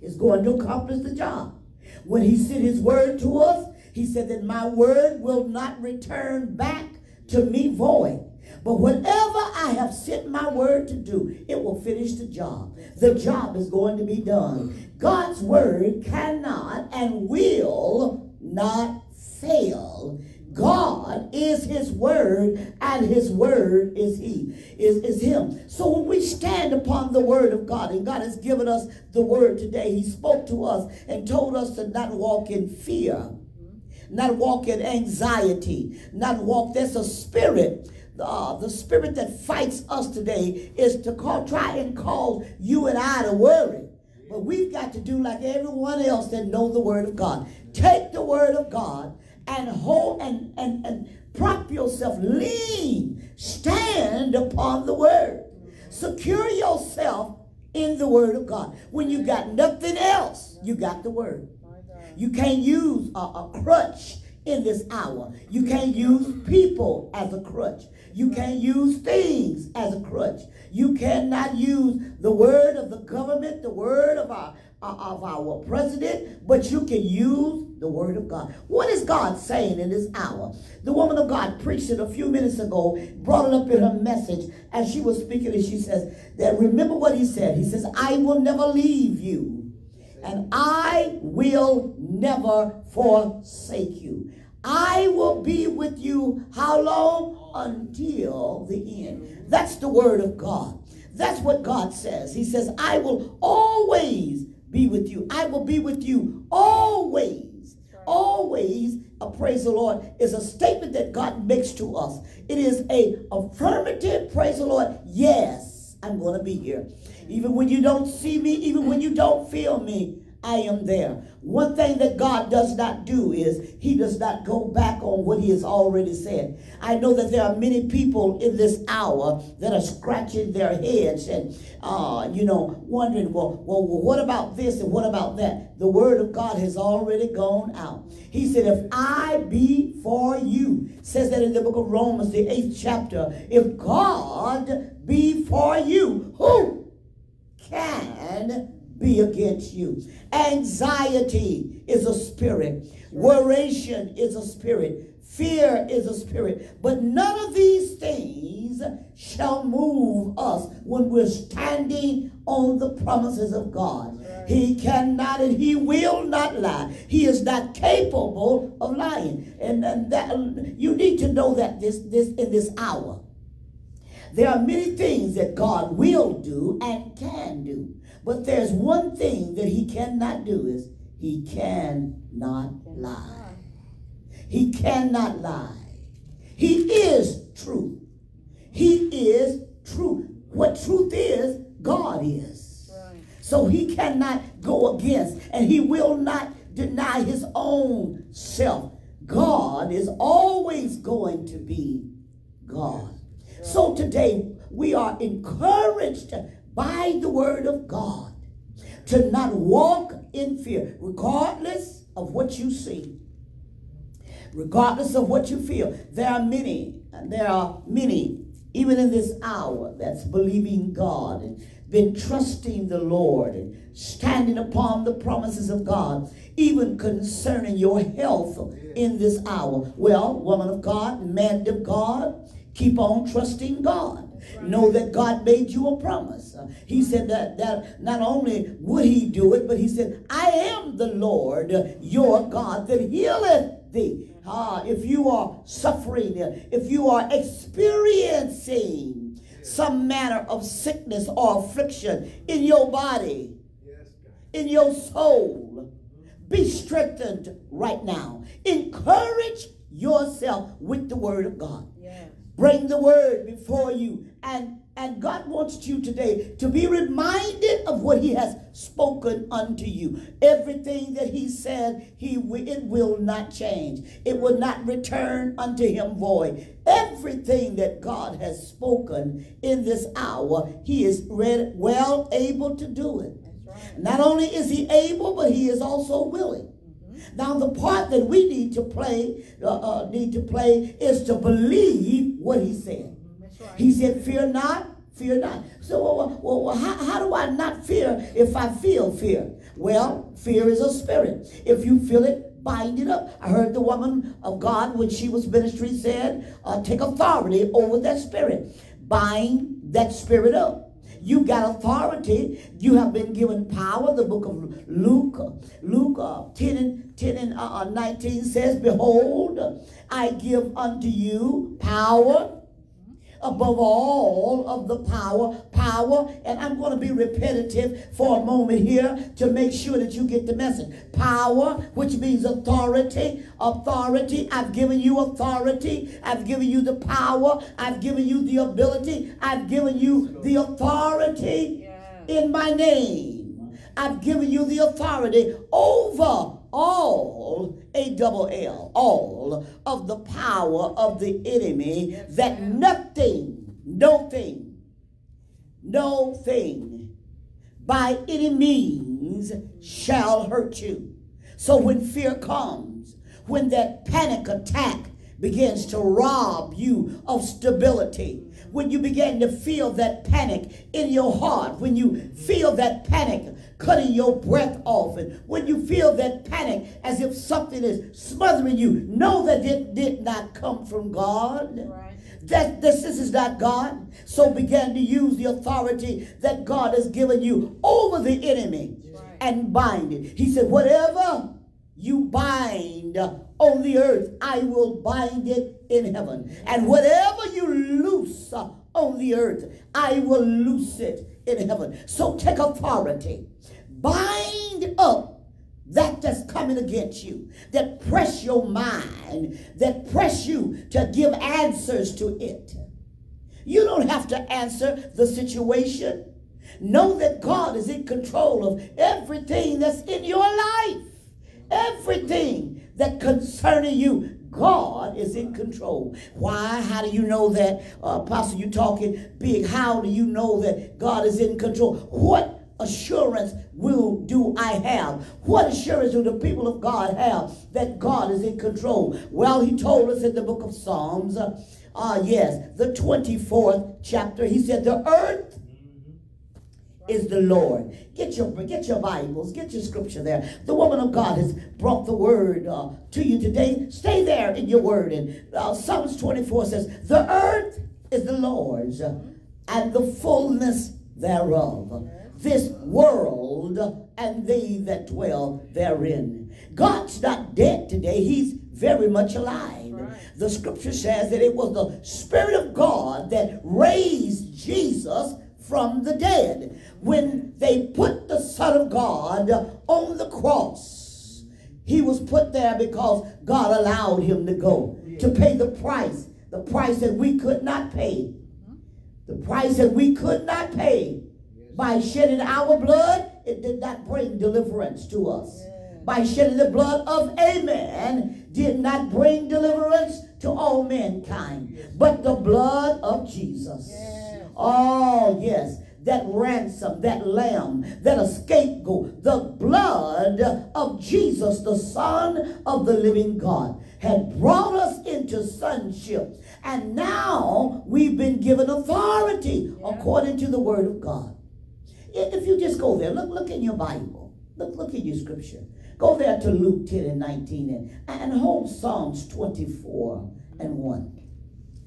It's going to accomplish the job. When he sent his word to us, he said that my word will not return back to me void. But whatever I have sent my word to do, it will finish the job. The job is going to be done. God's word cannot and will not fail. God is his word and his word is he is, is him. So when we stand upon the word of God and God has given us the word today, he spoke to us and told us to not walk in fear, not walk in anxiety, not walk. There's a spirit uh, the spirit that fights us today is to call, try and cause you and I to worry. But we've got to do like everyone else that know the word of God. Take the word of God and hold and, and, and prop yourself, lean, stand upon the word. Secure yourself in the word of God. When you got nothing else, you got the word. You can't use a, a crutch in this hour. You can't use people as a crutch. You can't use things as a crutch. You cannot use the word of the government, the word of our Uh-uh, of our president, but you can use the word of God. What is God saying in this hour? The woman of God preached it a few minutes ago, brought it up in her message as she was speaking, and she says that remember what he said. He says, I will never leave you, and I will never forsake you. I will be with you how long? Until the end. That's the word of God. That's what God says. He says, I will always be with you. I will be with you always. Always, a praise the Lord, is a statement that God makes to us. It is a affirmative, praise the Lord, yes, I'm going to be here. Even when you don't see me, even when you don't feel me, I am there. One thing that God does not do is he does not go back on what he has already said. I know that there are many people in this hour that are scratching their heads and, uh, you know, wondering, well, well, well, what about this and what about that? The word of God has already gone out. He said, if I be for you, says that in the book of Romans, the eighth chapter, if God be for you, who can be against you. Anxiety is a spirit. Worration is a spirit. Fear is a spirit. But none of these things shall move us when we're standing on the promises of God. He cannot and he will not lie. He is not capable of lying. And, and that you need to know that this this in this hour. There are many things that God will do and can do. But there's one thing that he cannot do is he cannot lie. He cannot lie. He is truth. He is truth. What truth is, God is. So he cannot go against and he will not deny his own self. God is always going to be God. So today we are encouraged by the word of God to not walk in fear, regardless of what you see, regardless of what you feel. There are many, there are many, even in this hour, that's believing God and been trusting the Lord and standing upon the promises of God, even concerning your health in this hour. Well, woman of God, man of God, keep on trusting God. Know that God made you a promise. Uh, he said that, that not only would he do it, but he said, I am the Lord, your God, that healeth thee. Ah, if you are suffering, if you are experiencing some manner of sickness or affliction in your body, in your soul, be strengthened right now. Encourage yourself with the word of God. Bring the word before you. And, and God wants you today to be reminded of what he has spoken unto you. Everything that he said, he it will not change. It will not return unto him void. Everything that God has spoken in this hour, he is ready, well able to do it. Right. Not only is he able, but he is also willing. Now, the part that we need to play, uh, uh, need to play, is to believe what He said. He said, "Fear not, fear not." So, well, well, well how, how do I not fear if I feel fear? Well, fear is a spirit. If you feel it, bind it up. I heard the woman of God when she was ministry said, uh, take authority over that spirit. Bind that spirit up. You got authority. You have been given power. The book of Luke, Luke uh, 10 and, 10 and uh, uh 19 says, Behold, I give unto you power above all of the power, power, and I'm going to be repetitive for a moment here to make sure that you get the message. Power, which means authority, authority. I've given you authority. I've given you the power. I've given you the ability. I've given you the authority in my name. I've given you the authority over all, A double L, all of the power of the enemy that nothing, no thing, no thing by any means shall hurt you. So when fear comes, when that panic attack begins to rob you of stability, when you begin to feel that panic in your heart, when you feel that panic cutting your breath off, and when you feel that panic as if something is smothering you, know that it did not come from God. Right. That this, this is not God. So begin to use the authority that God has given you over the enemy right. and bind it. He said, whatever you bind on the earth, I will bind it in heaven. And whatever you loose on the earth, I will loose it in heaven. So take authority bind up that that's coming against you, that press your mind, that press you to give answers to it. You don't have to answer the situation. Know that God is in control of everything that's in your life. Everything that concerning you, God is in control. Why? How do you know that? Uh, Apostle, you talking big. How do you know that God is in control? What assurance will do I have? What assurance do the people of God have that God is in control? Well, he told us in the book of Psalms, uh, uh yes, the 24th chapter, he said, the earth is the Lord. Get your get your Bibles, get your scripture there. The woman of God has brought the word uh, to you today. Stay there in your word. And uh, Psalms 24 says, "The earth is the Lord's, and the fullness thereof." This world and they that dwell therein. God's not dead today. He's very much alive. Right. The scripture says that it was the Spirit of God that raised Jesus from the dead. When they put the Son of God on the cross, he was put there because God allowed him to go to pay the price, the price that we could not pay. The price that we could not pay by shedding our blood, it did not bring deliverance to us. By shedding the blood of a man did not bring deliverance to all mankind, but the blood of Jesus. Oh, yes that ransom, that lamb, that scapegoat, the blood of Jesus, the Son of the living God, had brought us into sonship. And now we've been given authority yeah. according to the word of God. If you just go there, look, look in your Bible. Look, look in your scripture. Go there to Luke 10 and 19 and, and hold Psalms 24 and 1.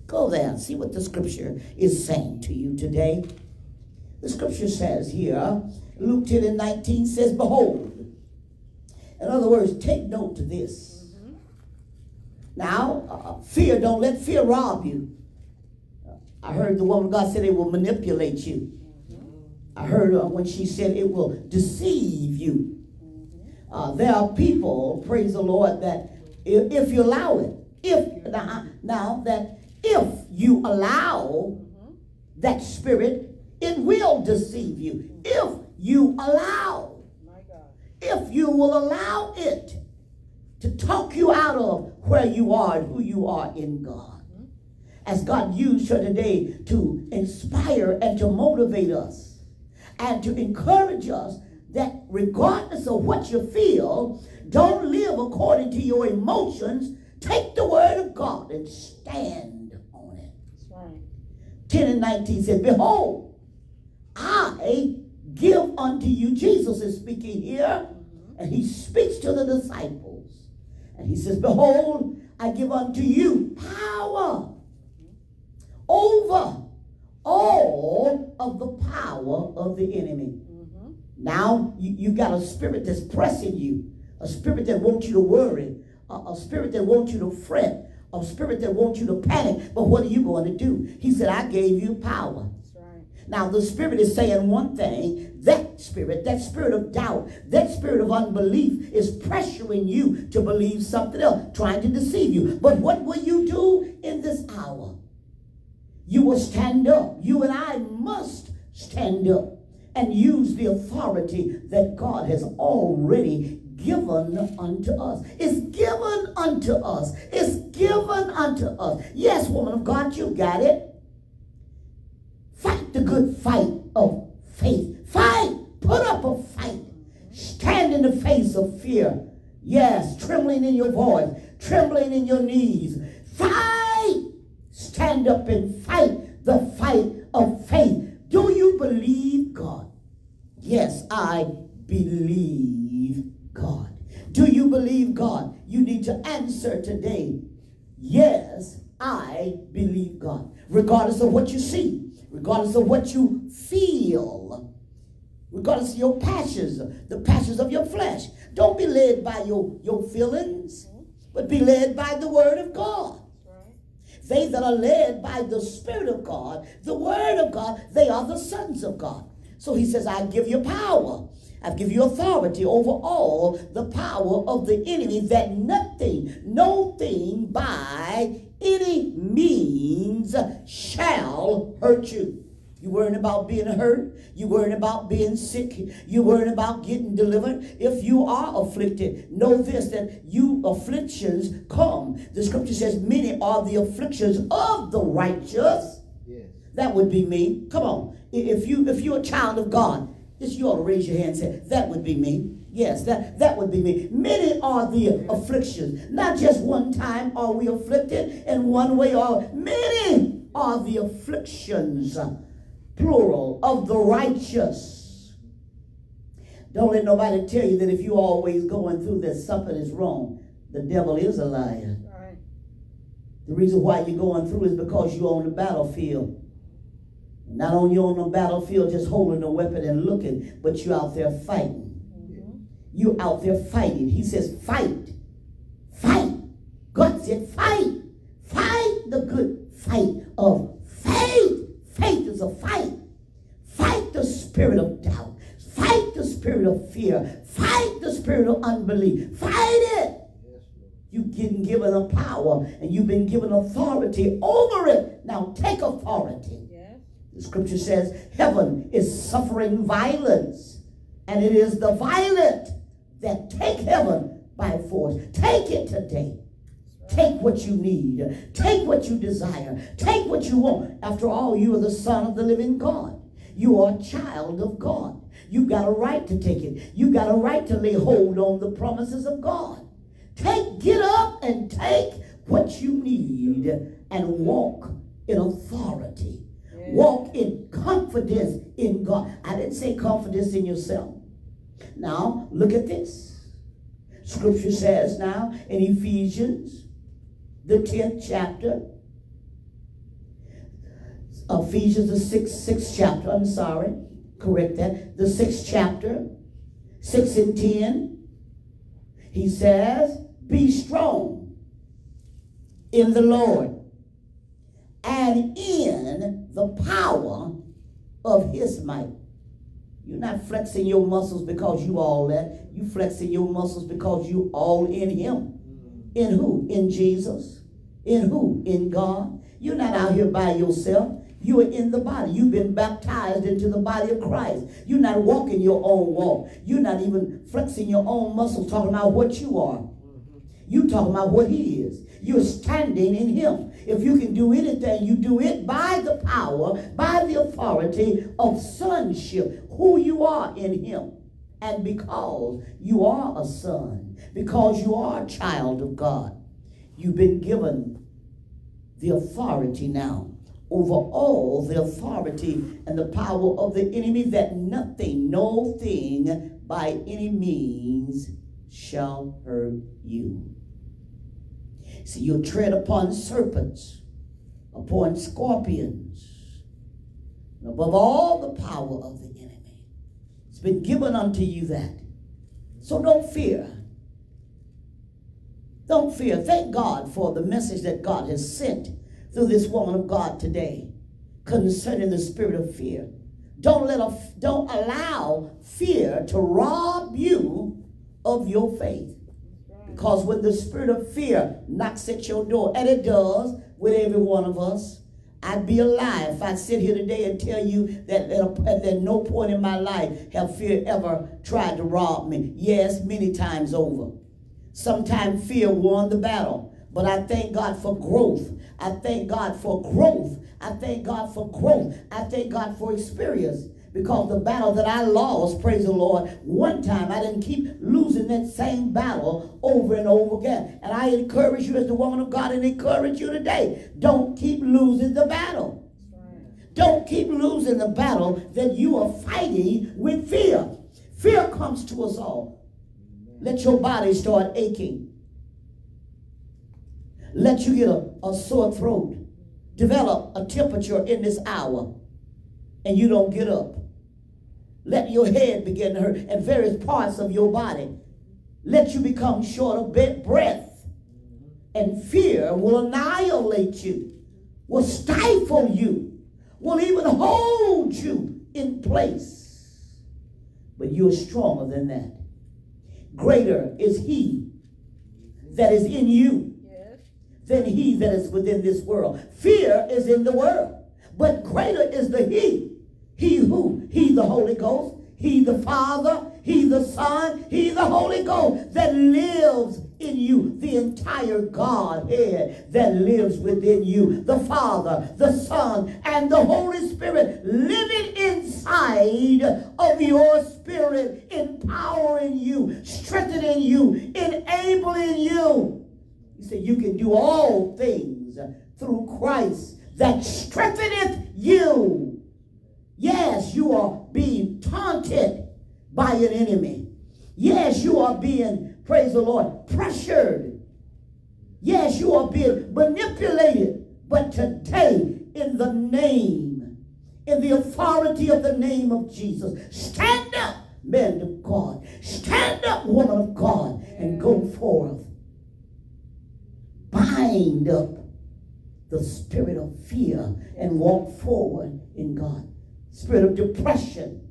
Go there and see what the scripture is saying to you today. The scripture says here, Luke 10 and 19 says, Behold. In other words, take note to this. Mm-hmm. Now, uh, fear, don't let fear rob you. I heard the woman of God said it will manipulate you. I heard her when she said it will deceive you. Uh, there are people, praise the Lord, that if, if you allow it, if now, now that if you allow that spirit, it will deceive you. If you allow, if you will allow it to talk you out of where you are and who you are in God. As God used her today to inspire and to motivate us and to encourage us that regardless of what you feel, don't live according to your emotions. Take the word of God and stand on it. Right. 10 and 19 says, Behold, I give unto you. Jesus is speaking here, mm-hmm. and he speaks to the disciples. And he says, Behold, I give unto you power mm-hmm. over all of the power of the enemy. Mm-hmm. Now you, you got a spirit that's pressing you, a spirit that wants you to worry, a, a spirit that wants you to fret, a spirit that wants you to panic. But what are you going to do? He said, I gave you power. Now the spirit is saying one thing. That spirit, that spirit of doubt, that spirit of unbelief is pressuring you to believe something else, trying to deceive you. But what will you do in this hour? You will stand up. You and I must stand up and use the authority that God has already given unto us. It's given unto us. It's given unto us. Yes, woman of God, you got it. Fight the good fight of faith. Fight. Put up a fight. Stand in the face of fear. Yes, trembling in your voice, trembling in your knees. Fight. Stand up and fight the fight of faith. Do you believe God? Yes, I believe God. Do you believe God? You need to answer today. Yes, I believe God. Regardless of what you see, regardless of what you feel, regardless of your passions, the passions of your flesh. Don't be led by your, your feelings, but be led by the word of God. They that are led by the Spirit of God, the Word of God, they are the sons of God. So he says, I give you power. I give you authority over all the power of the enemy, that nothing, no thing by any means shall hurt you. You worrying about being hurt. You worrying about being sick. You worrying about getting delivered. If you are afflicted, know this that you afflictions come. The scripture says, many are the afflictions of the righteous. Yes. That would be me. Come on. If you if you're a child of God, just you ought to raise your hand and say, that would be me. Yes, that, that would be me. Many are the afflictions. Not just one time are we afflicted in one way or many are the afflictions plural, of the righteous. Don't let nobody tell you that if you're always going through that something is wrong. The devil is a liar. Right. The reason why you're going through is because you're on the battlefield. Not only on the battlefield just holding a weapon and looking, but you're out there fighting. Mm-hmm. You're out there fighting. He says, fight. Fight. God said, fight. Fight the good fight of is a fight. Fight the spirit of doubt. Fight the spirit of fear. Fight the spirit of unbelief. Fight it. You've been given a power and you've been given authority over it. Now take authority. The scripture says heaven is suffering violence, and it is the violent that take heaven by force. Take it today. Take what you need. Take what you desire. Take what you want. After all, you are the son of the living God. You are a child of God. You've got a right to take it. You've got a right to lay hold on the promises of God. Take, get up and take what you need and walk in authority. Walk in confidence in God. I didn't say confidence in yourself. Now, look at this. Scripture says now in Ephesians the 10th chapter. Ephesians, the sixth, sixth chapter, I'm sorry, correct that. The sixth chapter, 6 and 10. He says, Be strong in the Lord and in the power of his might. You're not flexing your muscles because you all that. You flexing your muscles because you all in him. In who? In Jesus. In who? In God. You're not out here by yourself. You are in the body. You've been baptized into the body of Christ. You're not walking your own walk. You're not even flexing your own muscles talking about what you are. You talking about what he is. You're standing in him. If you can do anything, you do it by the power, by the authority of sonship, who you are in him. And because you are a son, because you are a child of God, you've been given the authority now over all the authority and the power of the enemy, that nothing, no thing by any means shall hurt you. See, you'll tread upon serpents, upon scorpions, and above all the power of the enemy. It's been given unto you that. So don't fear. Don't fear. Thank God for the message that God has sent through this woman of God today concerning the spirit of fear. Don't let a, don't allow fear to rob you of your faith. Because when the spirit of fear knocks at your door, and it does with every one of us, I'd be a lie if I sit here today and tell you that at, at no point in my life have fear ever tried to rob me. Yes, many times over. Sometimes fear won the battle. But I thank God for growth. I thank God for growth. I thank God for growth. I thank God for experience. Because the battle that I lost, praise the Lord, one time I didn't keep losing that same battle over and over again. And I encourage you as the woman of God and encourage you today. Don't keep losing the battle. Don't keep losing the battle that you are fighting with fear. Fear comes to us all. Let your body start aching. Let you get a, a sore throat. Develop a temperature in this hour and you don't get up. Let your head begin to hurt and various parts of your body. Let you become short of breath. And fear will annihilate you, will stifle you, will even hold you in place. But you're stronger than that. Greater is he that is in you than he that is within this world. Fear is in the world, but greater is the he he who? He the Holy Ghost. He the Father. He the Son. He the Holy Ghost that lives in you. The entire Godhead that lives within you. The Father, the Son, and the Holy Spirit living inside of your spirit, empowering you, strengthening you, enabling you. He said, You can do all things through Christ that strengtheneth you. Yes, you are being taunted by an enemy. Yes, you are being, praise the Lord, pressured. Yes, you are being manipulated. But today, in the name, in the authority of the name of Jesus, stand up, men of God. Stand up, woman of God, and go forth. Bind up the spirit of fear and walk forward in God spirit of depression.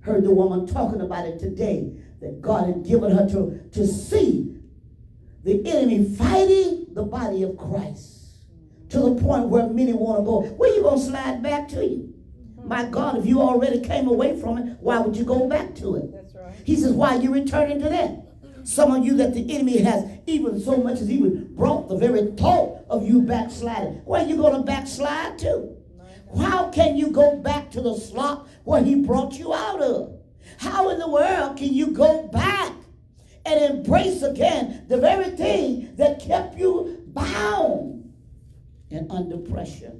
Heard the woman talking about it today, that God had given her to, to see the enemy fighting the body of Christ to the point where many want to go. Where you going to slide back to you? My God, if you already came away from it, why would you go back to it? That's right. He says, why are you returning to that? Some of you that the enemy has even so much as even brought the very thought of you backsliding. Where are you going to backslide to? How can you go back to the slop where he brought you out of? How in the world can you go back and embrace again the very thing that kept you bound and under pressure?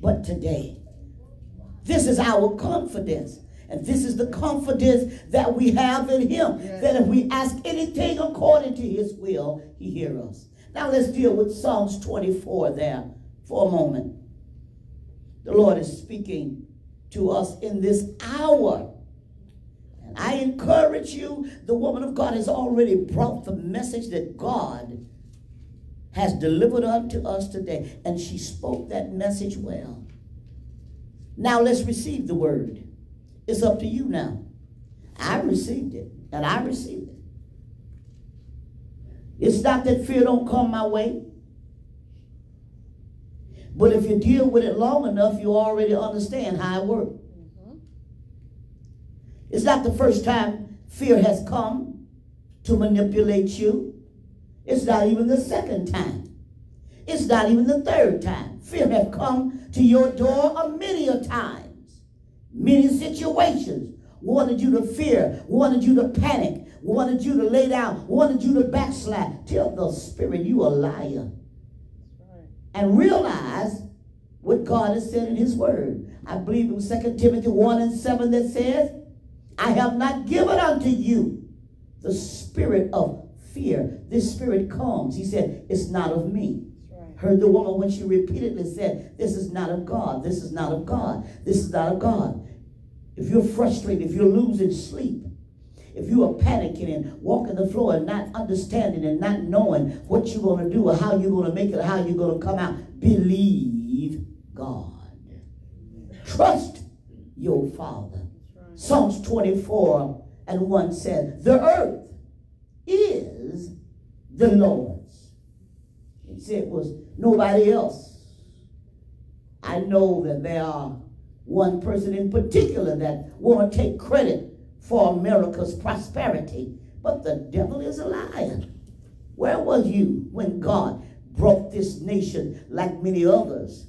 But today, this is our confidence. And this is the confidence that we have in him. Yes. That if we ask anything according to his will, he hears us. Now let's deal with Psalms 24 there for a moment. The Lord is speaking to us in this hour. I encourage you, the woman of God has already brought the message that God has delivered unto us today. And she spoke that message well. Now let's receive the word. It's up to you now. I received it, and I received it. It's not that fear don't come my way. But if you deal with it long enough, you already understand how it works. It's not the first time fear has come to manipulate you. It's not even the second time. It's not even the third time. Fear has come to your door a many a times. Many situations wanted you to fear, wanted you to panic, wanted you to lay down, wanted you to backslide. Tell the spirit you a liar and realize what God has said in his word. I believe was 2 Timothy 1 and 7 that says, I have not given unto you the spirit of fear. This spirit comes. He said, it's not of me. Heard the woman when she repeatedly said, This is not of God. This is not of God. This is not of God. If you're frustrated, if you're losing sleep, if you are panicking and walking the floor and not understanding and not knowing what you're going to do or how you're going to make it or how you're going to come out, believe God. Trust your Father. Psalms 24 and 1 says, The earth is the Lord's. He said it was nobody else. I know that there are one person in particular that want to take credit for America's prosperity, but the devil is a liar. Where was you when God brought this nation, like many others,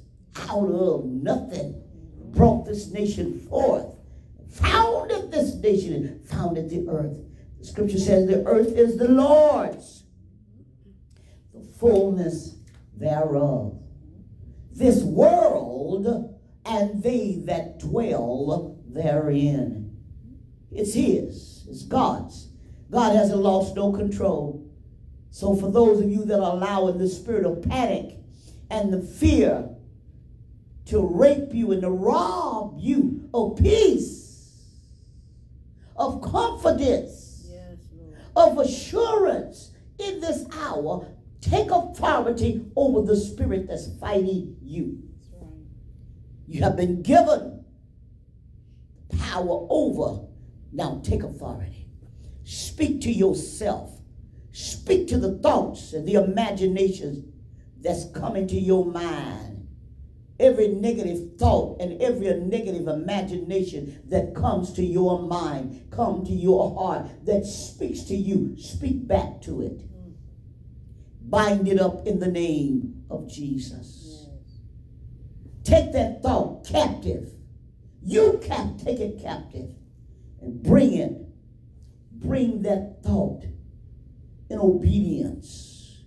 out of nothing? Brought this nation forth, founded this nation, founded the earth. The scripture says the earth is the Lord's, the fullness thereof. This world and they that dwell therein. It's His, it's God's. God hasn't lost no control. So, for those of you that are allowing the spirit of panic and the fear to rape you and to rob you of peace, of confidence, Yes, Lord. of assurance in this hour, take authority over the spirit that's fighting you. Right. You have been given power over. Now take authority. Speak to yourself. Speak to the thoughts and the imaginations that's coming to your mind. Every negative thought and every negative imagination that comes to your mind, come to your heart, that speaks to you, speak back to it. Bind it up in the name of Jesus. Take that thought captive. You can take it captive and bring it. Bring that thought in obedience.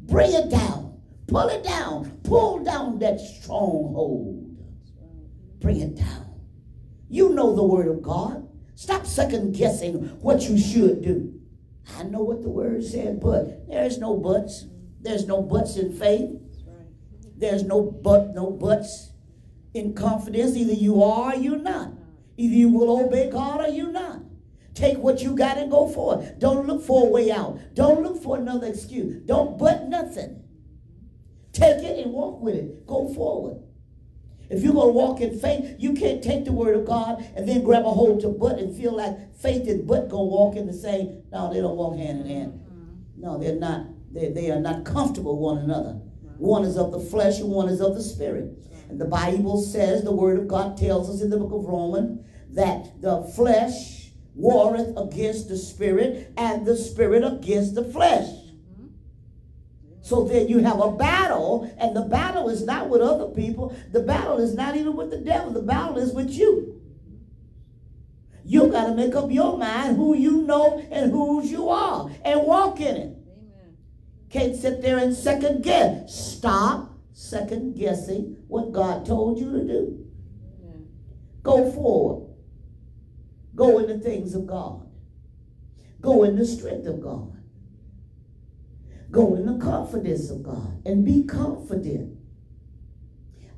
Bring it down. Pull it down. Pull down that stronghold. Bring it down. You know the word of God. Stop second guessing what you should do. I know what the word said, but there's no buts. There's no buts in faith. There's no but, no buts in confidence. Either you are or you're not. Either you will obey God or you're not. Take what you got and go for it. Don't look for a way out. Don't look for another excuse. Don't but nothing. Take it and walk with it. Go forward. If you're going to walk in faith, you can't take the word of God and then grab a hold to but and feel like faith and but going to walk in the same. No, they don't walk hand in hand. Mm-hmm. No, they're not. They, they are not comfortable one another. One is of the flesh and one is of the spirit. And the Bible says, the word of God tells us in the book of Romans, that the flesh warreth against the spirit and the spirit against the flesh. So then you have a battle, and the battle is not with other people. The battle is not even with the devil. The battle is with you. You got to make up your mind who you know and whose you are and walk in it. Amen. Can't sit there and second guess. Stop second guessing what God told you to do. Amen. Go forward. Go in the things of God. Go in the strength of God. Go in the confidence of God and be confident.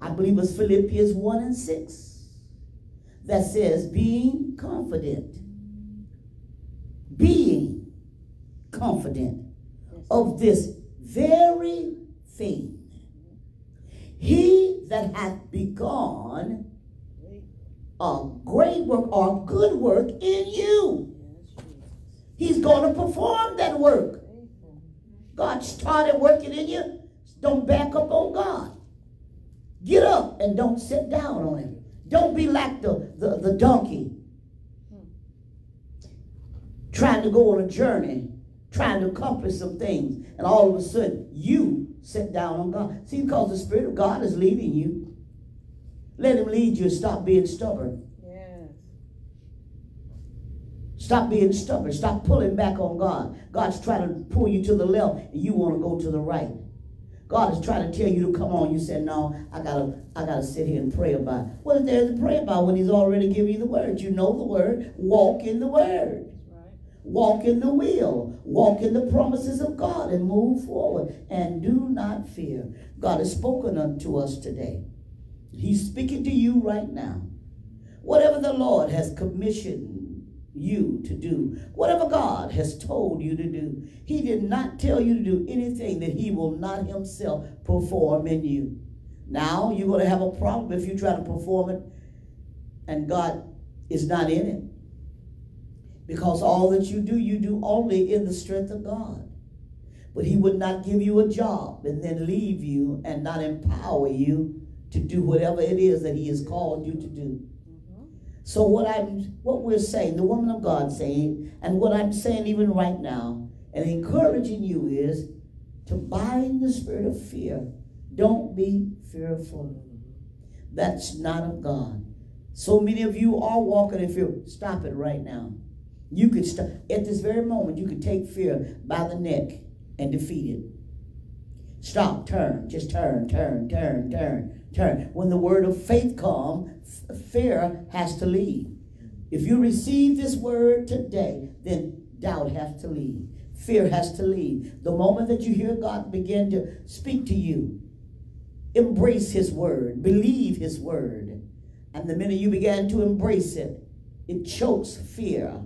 I believe it's Philippians 1 and 6 that says, being confident. Being confident of this very thing. He that hath begun a great work or good work in you. He's going to perform that work. God started working in you. Don't back up on God. Get up and don't sit down on him. Don't be like the, the, the donkey trying to go on a journey, trying to accomplish some things, and all of a sudden you sit down on God. See, because the Spirit of God is leading you. Let him lead you and stop being stubborn. Yes. Stop being stubborn. Stop pulling back on God. God's trying to pull you to the left and you want to go to the right. God is trying to tell you to come on. You said, no, I gotta, I gotta sit here and pray about it. What is there to pray about when he's already given you the word? You know the word. Walk in the word. Right. Walk in the will. Walk in the promises of God and move forward. And do not fear. God has spoken unto us today. He's speaking to you right now. Whatever the Lord has commissioned you to do, whatever God has told you to do, He did not tell you to do anything that He will not Himself perform in you. Now you're going to have a problem if you try to perform it and God is not in it. Because all that you do, you do only in the strength of God. But He would not give you a job and then leave you and not empower you to do whatever it is that He has called you to do. So what I'm what we're saying, the woman of God saying, and what I'm saying even right now, and encouraging you is to bind the spirit of fear. Don't be fearful. That's not of God. So many of you are walking in fear. Stop it right now. You could stop at this very moment, you could take fear by the neck and defeat it. Stop, turn, just turn, turn, turn, turn, turn. When the word of faith comes, fear has to leave. If you receive this word today, then doubt has to leave. Fear has to leave. The moment that you hear God begin to speak to you, embrace His word, believe His word. And the minute you begin to embrace it, it chokes fear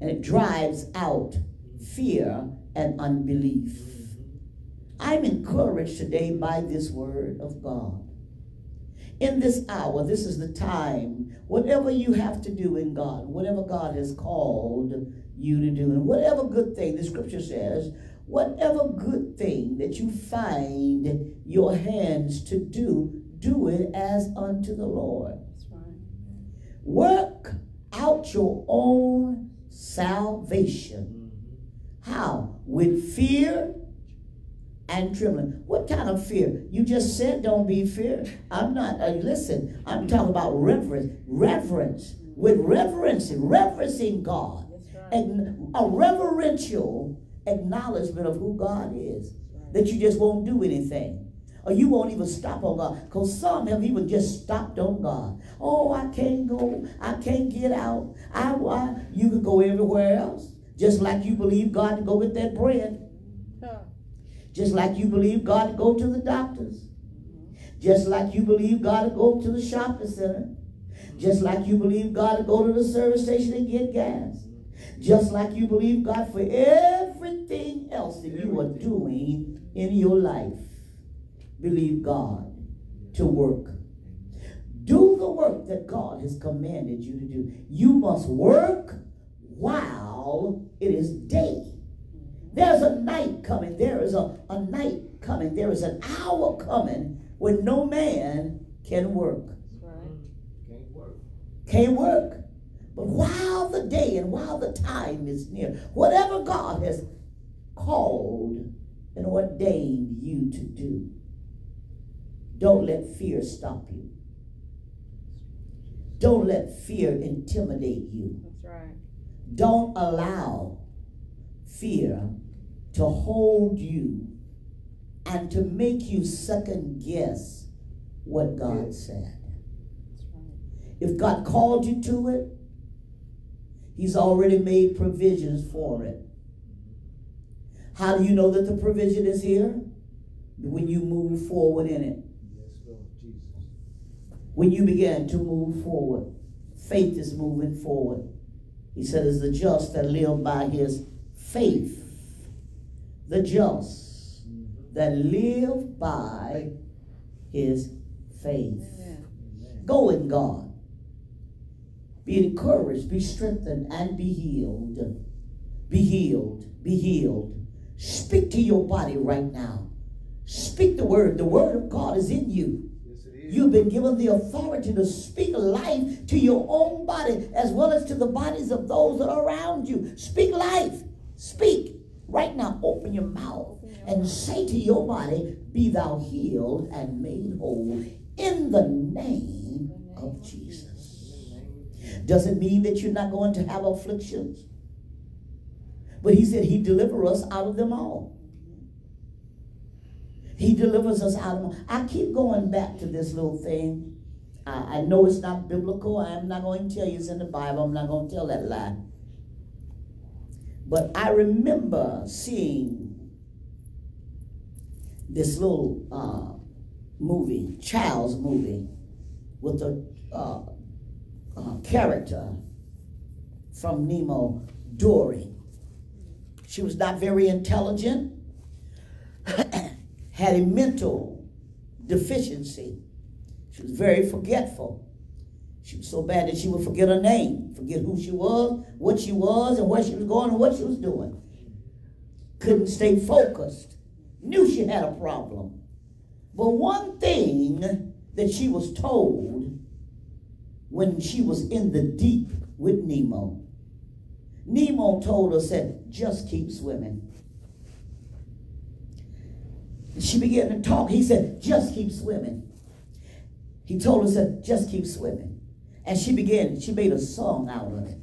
and it drives out fear and unbelief. I'm encouraged today by this word of God. In this hour, this is the time, whatever you have to do in God, whatever God has called you to do, and whatever good thing, the scripture says, whatever good thing that you find your hands to do, do it as unto the Lord. Right. Work out your own salvation. Mm-hmm. How? With fear and trembling. What kind of fear? You just said don't be fear. I'm not, uh, listen, I'm talking about reverence. Reverence. With reverencing, reverencing God. Right. And a reverential acknowledgement of who God is. That you just won't do anything. Or you won't even stop on God. Because some have even just stopped on God. Oh, I can't go. I can't get out. I, I you could go everywhere else. Just like you believe God to go get that bread. Just like you believe God to go to the doctors. Just like you believe God to go to the shopping center. Just like you believe God to go to the service station and get gas. Just like you believe God for everything else that you are doing in your life. Believe God to work. Do the work that God has commanded you to do. You must work while it is day. There's a night coming. There is a, a night coming. There is an hour coming when no man can work. Right. Mm. Can't work. Can't work. But while the day and while the time is near, whatever God has called and ordained you to do, don't let fear stop you. Don't let fear intimidate you. That's right. Don't allow fear to hold you and to make you second guess what God said. If God called you to it, He's already made provisions for it. How do you know that the provision is here? When you move forward in it. Yes, Lord Jesus. When you begin to move forward, faith is moving forward. He said, "Is the just that live by his faith, the just that live by his faith." Go in God. Be encouraged, be strengthened, and be healed. Be healed, be healed. Speak to your body right now. Speak the word. The word of God is in you. Yes, it is. You've been given the authority to speak life to your own body as well as to the bodies of those that are around you. Speak life. Speak. Right now, open your mouth and say to your body, Be thou healed and made whole in the name of Jesus. Does it mean that you're not going to have afflictions? But he said he deliver us out of them all. He delivers us out of. them. I keep going back to this little thing. I, I know it's not biblical. I am not going to tell you it's in the Bible. I'm not going to tell that lie. But I remember seeing this little uh, movie, child's movie, with a uh, uh, character from Nemo, Dory. She was not very intelligent, <clears throat> had a mental deficiency. She was very forgetful. She was so bad that she would forget her name, forget who she was, what she was, and where she was going, and what she was doing. Couldn't stay focused. Knew she had a problem. But one thing that she was told when she was in the deep with Nemo, Nemo told her, said, just keep swimming. She began to talk. He said, just keep swimming. He told her, said, just keep swimming. And she began, she made a song out of it.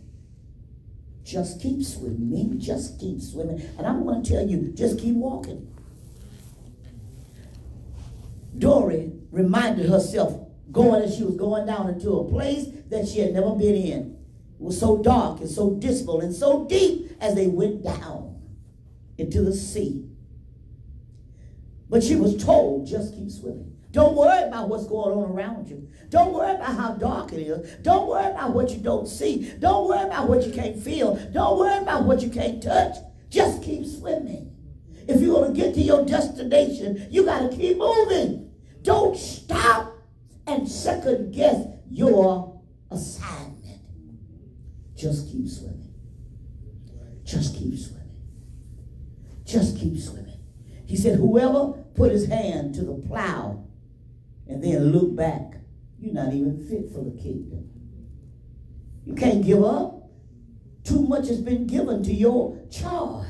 Just keep swimming, just keep swimming. And I'm going to tell you, just keep walking. Dory reminded herself going as she was going down into a place that she had never been in. It was so dark and so dismal and so deep as they went down into the sea. But she was told, just keep swimming. Don't worry about what's going on around you. Don't worry about how dark it is. Don't worry about what you don't see. Don't worry about what you can't feel. Don't worry about what you can't touch. Just keep swimming. If you want to get to your destination, you got to keep moving. Don't stop and second guess your assignment. Just keep swimming. Just keep swimming. Just keep swimming. He said, whoever put his hand to the plow and then look back, you're not even fit for the kingdom. You can't give up. Too much has been given to your charge.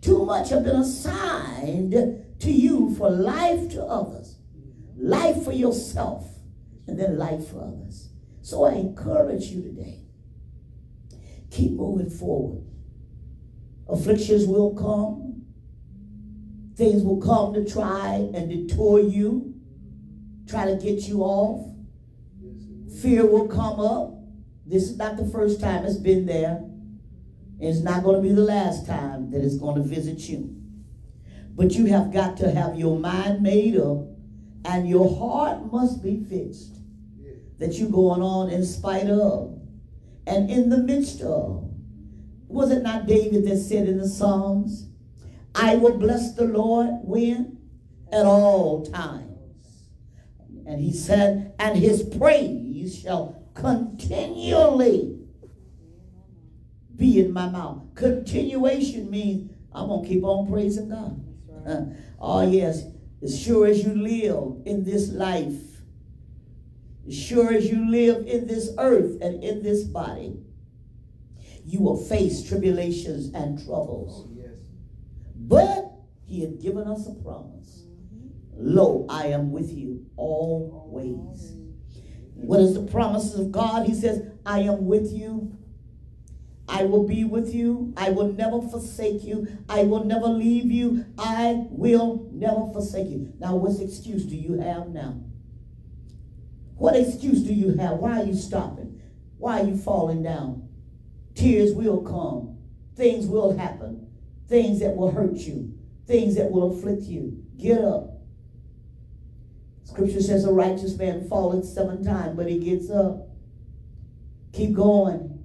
Too much has been assigned to you for life to others, life for yourself, and then life for others. So I encourage you today. Keep moving forward. Afflictions will come. Things will come to try and detour you, try to get you off. Fear will come up. This is not the first time it's been there. And It's not going to be the last time that it's going to visit you. But you have got to have your mind made up and your heart must be fixed that you're going on in spite of and in the midst of. Was it not David that said in the Psalms, I will bless the Lord when? At all times. And he said, and his praise shall continually be in my mouth. Continuation means I'm going to keep on praising God. Uh, <laughs> oh, yes. As sure as you live in this life, as sure as you live in this earth and in this body, you will face tribulations and troubles. Oh, yes. But he had given us a promise. Lo, I am with you always. What is the promises of God? He says, I am with you. I will be with you. I will never forsake you. I will never leave you. I will never forsake you. Now, what excuse do you have now? What excuse do you have? Why are you stopping? Why are you falling down? Tears will come. Things will happen. Things that will hurt you. Things that will afflict you. Get up. Scripture says a righteous man falleth seven times, but he gets up. Keep going.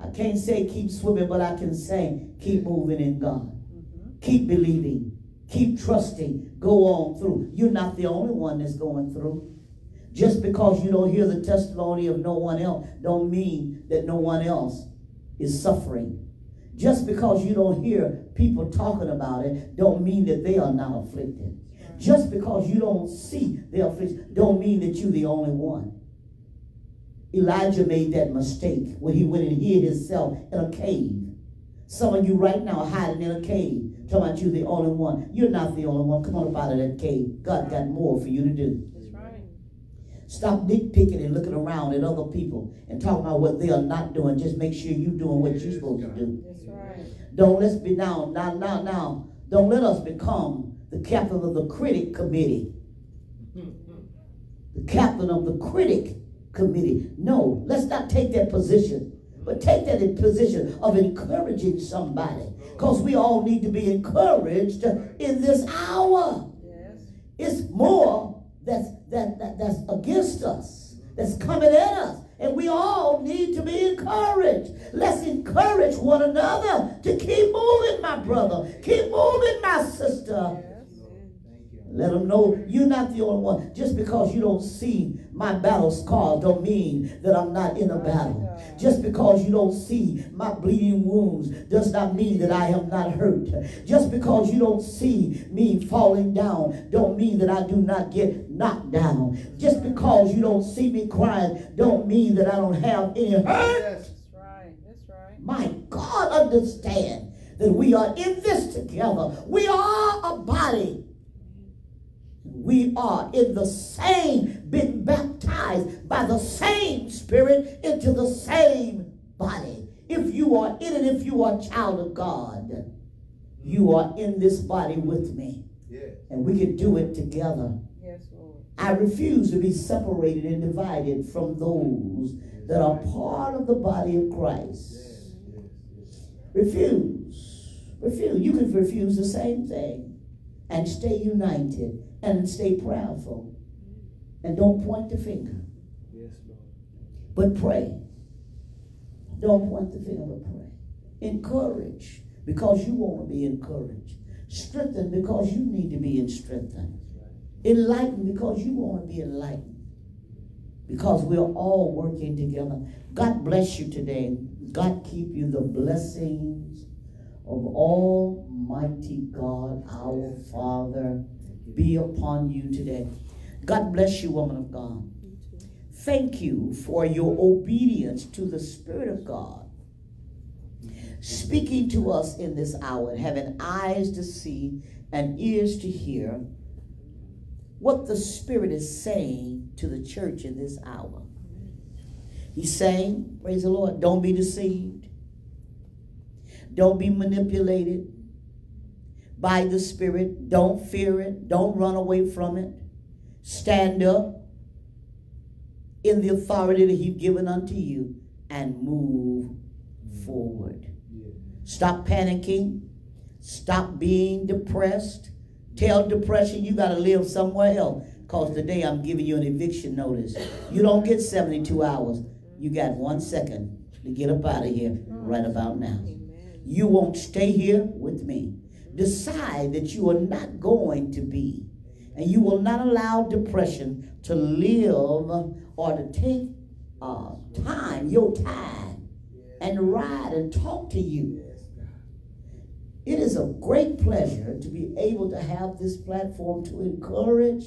I can't say keep swimming, but I can say keep moving in God. Mm-hmm. Keep believing. Keep trusting. Go on through. You're not the only one that's going through. Just because you don't hear the testimony of no one else, don't mean that no one else is suffering. Just because you don't hear people talking about it, don't mean that they are not afflicted. Just because you don't see the affliction, don't mean that you're the only one. Elijah made that mistake when he went and hid himself in a cave. Some of you right now are hiding in a cave, talking about you the only one. You're not the only one. Come on up out of that cave. God got more for you to do. That's right. Stop nitpicking and looking around at other people and talking about what they are not doing. Just make sure you're doing what you're supposed to do. That's right. Don't let's be now, now, now, now. Don't let us become the captain of the critic committee. The captain of the critic committee. No, let's not take that position, but take that in position of encouraging somebody. Because we all need to be encouraged in this hour. Yes. It's more that's that, that that's against us, that's coming at us. And we all need to be encouraged. Let's encourage one another to keep moving, my brother. Keep moving, my sister. Let them know you're not the only one. Just because you don't see my battle scars don't mean that I'm not in a battle. Just because you don't see my bleeding wounds does not mean that I am not hurt. Just because you don't see me falling down don't mean that I do not get knocked down. Just because you don't see me crying don't mean that I don't have any hurt. That's right. That's right. My God, understand that we are in this together. We are a body. We are in the same, been baptized by the same Spirit into the same body. If you are in it, if you are a child of God, you are in this body with me. And we can do it together. Yes, Lord. I refuse to be separated and divided from those that are part of the body of Christ. Refuse. Refuse. You can refuse the same thing and stay united and stay prayerful. And don't point the finger. Yes, Lord. But pray. Don't point the finger, but pray. Encourage because you want to be encouraged. Strengthen because you need to be strengthened. Enlighten because you want to be enlightened. Because we're all working together. God bless you today. God keep you the blessings of Almighty God, our Father, be upon you today. God bless you, woman of God. Thank you for your obedience to the Spirit of God, speaking to us in this hour, having eyes to see and ears to hear what the Spirit is saying to the church in this hour. He's saying, praise the Lord, don't be deceived. Don't be manipulated by the Spirit. Don't fear it. Don't run away from it. Stand up in the authority that He's given unto you and move forward. Stop panicking. Stop being depressed. Tell depression you got to live somewhere else. Because today I'm giving you an eviction notice. You don't get 72 hours. You got one second to get up out of here right about now. You won't stay here with me. Decide that you are not going to be. And you will not allow depression to live or to take uh, time, your time, and ride and talk to you. It is a great pleasure to be able to have this platform to encourage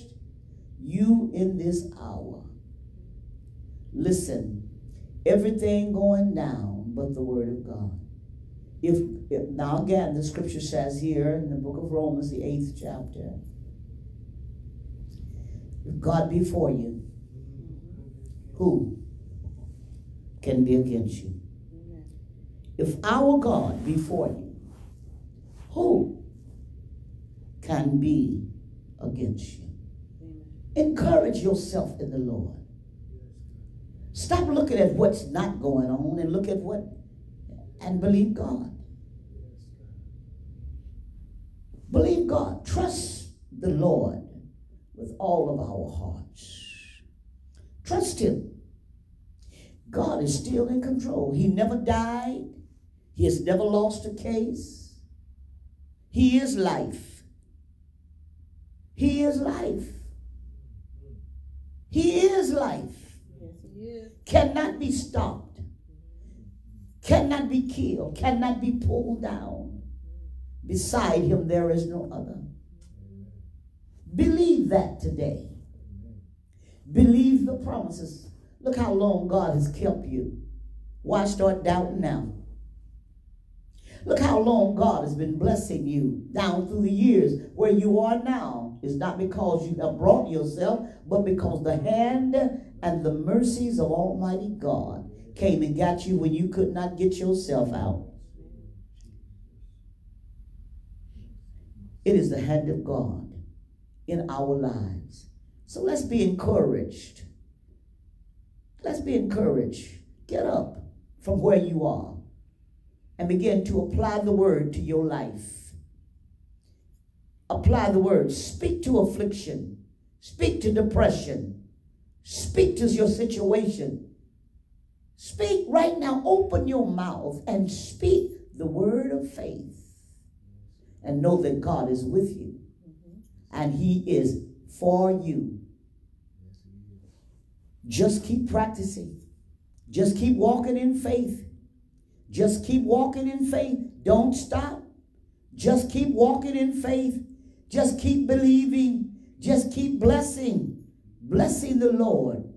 you in this hour. Listen, everything going down but the Word of God. If, if now again, the scripture says here in the book of Romans, the eighth chapter, if God be for you, who can be against you? If our God be for you, who can be against you? Encourage yourself in the Lord. Stop looking at what's not going on and look at what and believe God. Believe God. Trust the Lord with all of our hearts. Trust Him. God is still in control. He never died. He has never lost a case. He is life. He is life. He is life. Yes, He is. Cannot be stopped. Cannot be killed. Cannot be pulled down. Beside him there is no other. Believe that today. Believe the promises. Look how long God has kept you. Why start doubting now? Look how long God has been blessing you down through the years. Where you are now is not because you have brought yourself, but because the hand and the mercies of Almighty God came and got you when you could not get yourself out. It is the hand of God in our lives. So let's be encouraged. Let's be encouraged. Get up from where you are and begin to apply the word to your life. Apply the word. Speak to affliction. Speak to depression. Speak to your situation. Speak right now. Open your mouth and speak the word of faith. And know that God is with you. Mm-hmm. And He is for you. Just keep practicing. Just keep walking in faith. Just keep walking in faith. Don't stop. Just keep walking in faith. Just keep believing. Just keep blessing. Blessing the Lord.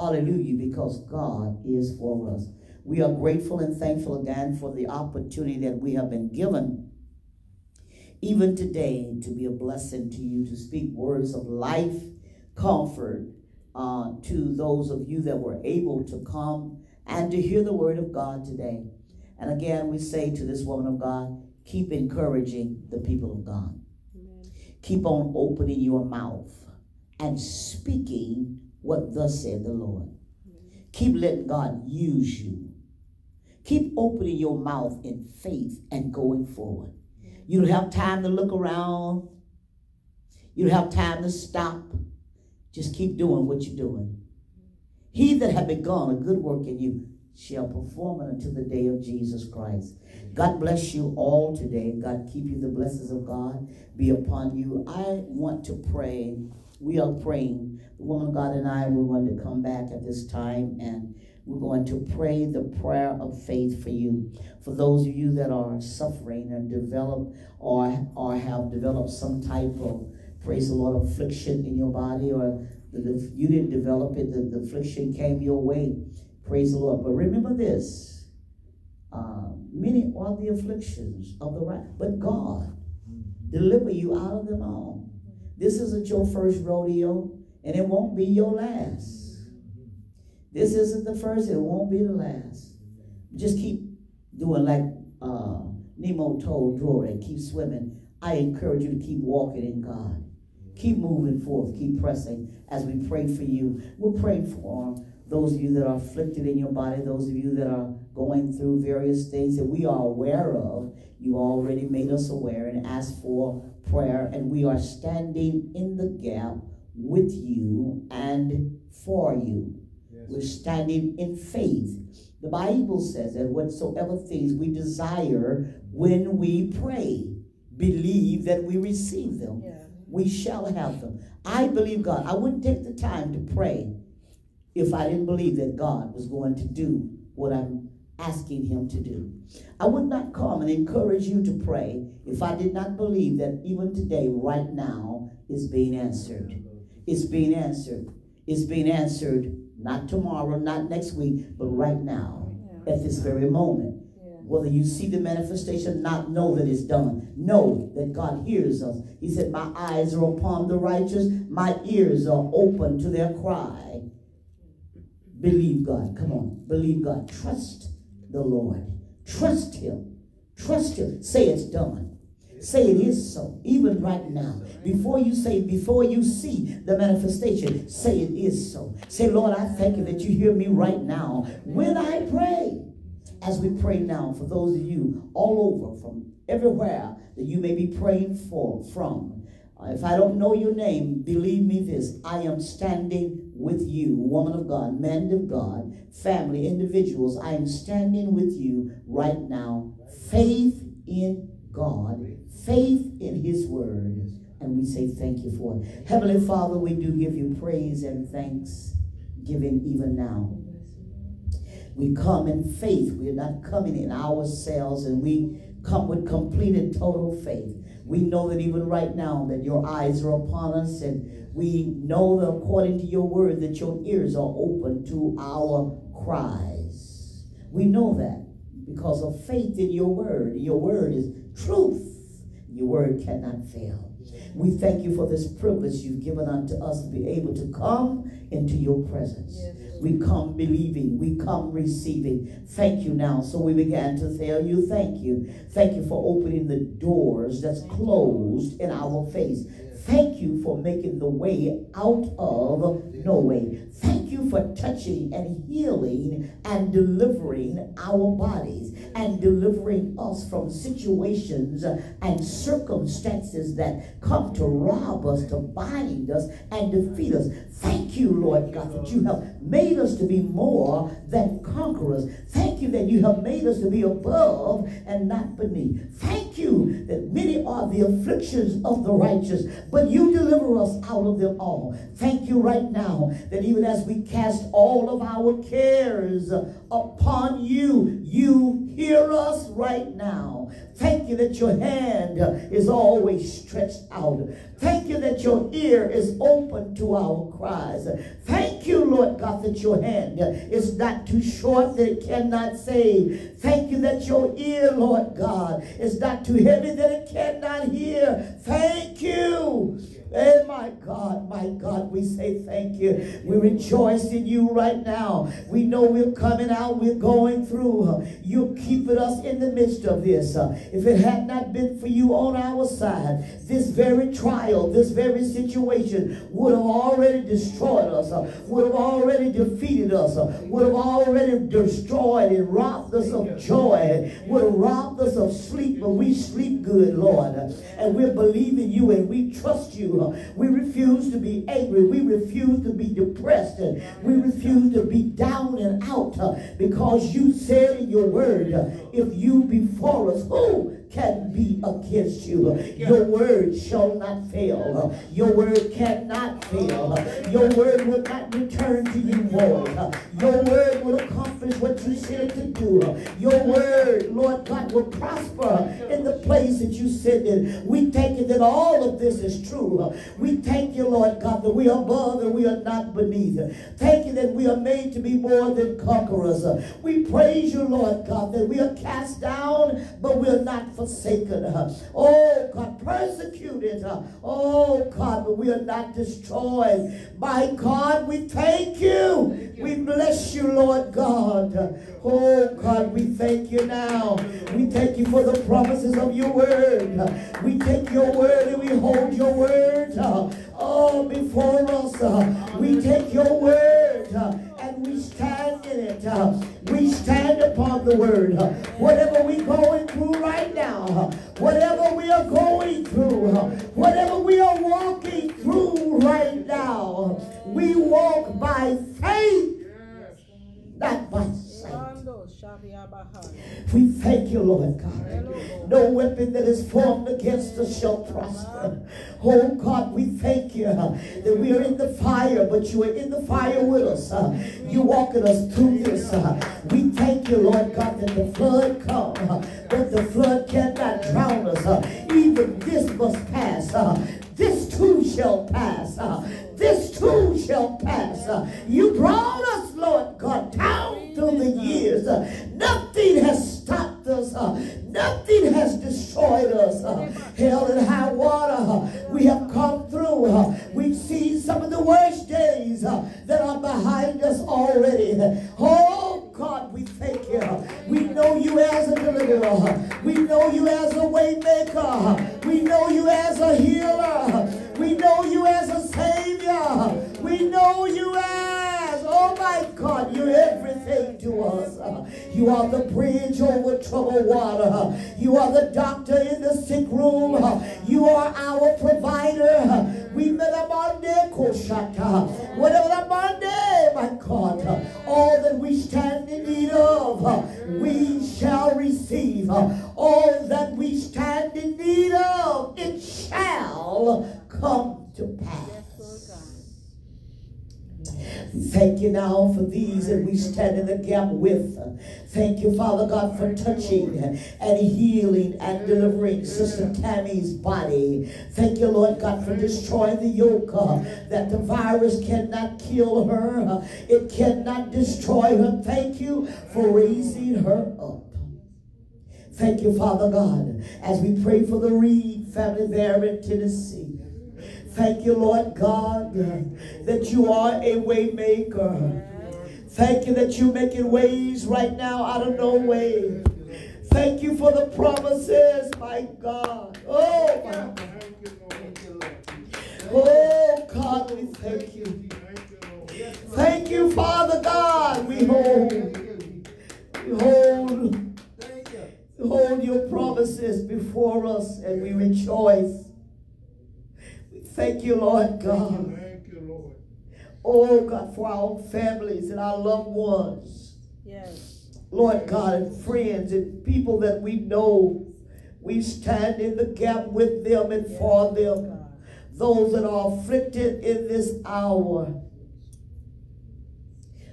Hallelujah, because God is for us. We are grateful and thankful again for the opportunity that we have been given, even today, to be a blessing to you, to speak words of life, comfort uh, to those of you that were able to come and to hear the word of God today. And again, we say to this woman of God, keep encouraging the people of God. Amen. Keep on opening your mouth and speaking what thus said the Lord. Keep letting God use you. Keep opening your mouth in faith and going forward. You don't have time to look around. You don't have time to stop. Just keep doing what you're doing. He that hath begun a good work in you shall perform it until the day of Jesus Christ. God bless you all today. God keep you. The blessings of God be upon you. I want to pray. We are praying. The woman of God and I, we're going to come back at this time and we're going to pray the prayer of faith for you. For those of you that are suffering and develop or, or have developed some type of, praise the Lord, affliction in your body or the, you didn't develop it, the, the affliction came your way. Praise the Lord. But remember this uh, many are the afflictions of the right, but God deliver you out of them all. This isn't your first rodeo, and it won't be your last. This isn't the first, it won't be the last. Just keep doing like uh, Nemo told Dory, keep swimming. I encourage you to keep walking in God. Keep moving forth, keep pressing as we pray for you. We're praying for those of you that are afflicted in your body, those of you that are going through various things that we are aware of. You already made us aware and asked for prayer, and we are standing in the gap with you and for you. Yes. We're standing in faith. The Bible says that whatsoever things we desire when we pray, believe that we receive them. Yeah we shall have them. I believe God. I wouldn't take the time to pray if I didn't believe that God was going to do what I'm asking him to do. I would not come and encourage you to pray if I did not believe that even today, right now, is being answered. It's being answered. It's being answered not tomorrow, not next week, but right now, at this very moment. Whether you see the manifestation, not know that it's done. Know that God hears us. He said, My eyes are upon the righteous, my ears are open to their cry. Believe God. Come on. Believe God. Trust the Lord. Trust Him. Trust Him. Say it's done. Say it is so. Even right now. Before you say, before you see the manifestation, say it is so. Say, Lord, I thank you that you hear me right now. When I pray, as we pray now for those of you all over from everywhere that you may be praying for from. If I don't know your name, believe me this, I am standing with you, woman of God, man of God, family, individuals. I am standing with you right now. Faith in God, faith in his word. And we say thank you for it. Heavenly Father, we do give you praise and thanks given even now. We come in faith. We're not coming in ourselves and we come with complete and total faith. We know that even right now that your eyes are upon us and we know that according to your word that your ears are open to our cries. We know that because of faith in your word. Your word is truth. Your word cannot fail. We thank you for this privilege you've given unto us to be able to come into your presence. Yes. We come believing, we come receiving. Thank you now. So we began to tell you, thank you. Thank you for opening the doors that's closed in our face. Thank you for making the way out of no way. Thank you for touching and healing and delivering our bodies and delivering us from situations and circumstances that come to rob us, to bind us, and defeat us. Thank you, Lord God, that you have made us to be more than conquerors. Thank you that you have made us to be above and not beneath. Thank you that many are the afflictions of the righteous, but you deliver us out of them all. Thank you right now that even as we cast all of our cares upon you, you hear us right now. Thank you that your hand is always stretched out. Thank you that your ear is open to our Thank you, Lord God, that your hand is not too short that it cannot save. Thank you that your ear, Lord God, is not too heavy that it cannot hear. Thank you. Hey, my God, my God, we say thank you. We rejoice in you right now. We know we're coming out, we're going through. You're keeping us in the midst of this. If it had not been for you on our side, this very trial, this very situation would have already destroyed us, would have already defeated us, would have already destroyed and robbed us of joy, would have robbed us of sleep, but we sleep good, Lord. And we're believing you and we trust you. We refuse to be angry. We refuse to be depressed. And we refuse to be down and out uh, because you said in your word, uh, if you be for us, who can be against you. Your word shall not fail. Your word cannot fail. Your word will not return to you void. Your word will accomplish what you said to do. Your word, Lord God, will prosper in the place that you said it. We thank you that all of this is true. We thank you, Lord God, that we are above and we are not beneath. Thank you that we are made to be more than conquerors. We praise you, Lord God, that we are cast down, but we are not forsaken. Oh, God, persecuted. Oh, God, but we are not destroyed. My God, we thank you. We bless you, Lord God. Oh, God, we thank you now. We thank you for the promises of your word. We take your word and we hold your word. Oh, before us. Uh. We take your word uh, and we stand in it. We stand upon the word. Whatever prosper. Oh God, we thank you that we are in the fire, but you are in the fire with us. You walking us through this. We thank you, Lord God, that the flood come, but the flood cannot drown us. Even this must pass. This too shall pass. This too shall pass. You brought us, Lord God, down through the years. Nothing has stopped us. Uh, nothing has destroyed us. Uh, hell and high water. Uh, we have come through. We've seen some of the worst days that are behind us already. Oh God, we thank you. We know you as a deliverer. We know you as a way maker. We know you as a healer. We know you as a savior. We know you as, oh my God, you're everything to us. You are the bridge over troubled water. You are the doctor in the sick room. You are our provider. We met a Monday, Koshata. Whatever the Monday, my God, all that we stand in need of, we shall receive. All that we stand in need of, it shall come to pass. Thank you now for these that we stand in the gap with. Thank you, Father God, for touching and healing and delivering Sister Tammy's body. Thank you, Lord God, for destroying the yoke uh, that the virus cannot kill her. Uh, it cannot destroy her. Thank you for raising her up. Thank you, Father God, as we pray for the Reed family there in Tennessee. Thank you, Lord God, that you are a way maker. Thank you that you're making ways right now out of no way. Thank you for the promises, my God. Oh, my Oh, God, we thank you. Thank you, Father God. We hold, we hold, hold your promises before us and we rejoice. We thank you, Lord God. Thank you, Lord. Oh, God, for our families and our loved ones. Yes. Lord God, and friends and people that we know. We stand in the gap with them and for them. God. Those that are afflicted in this hour.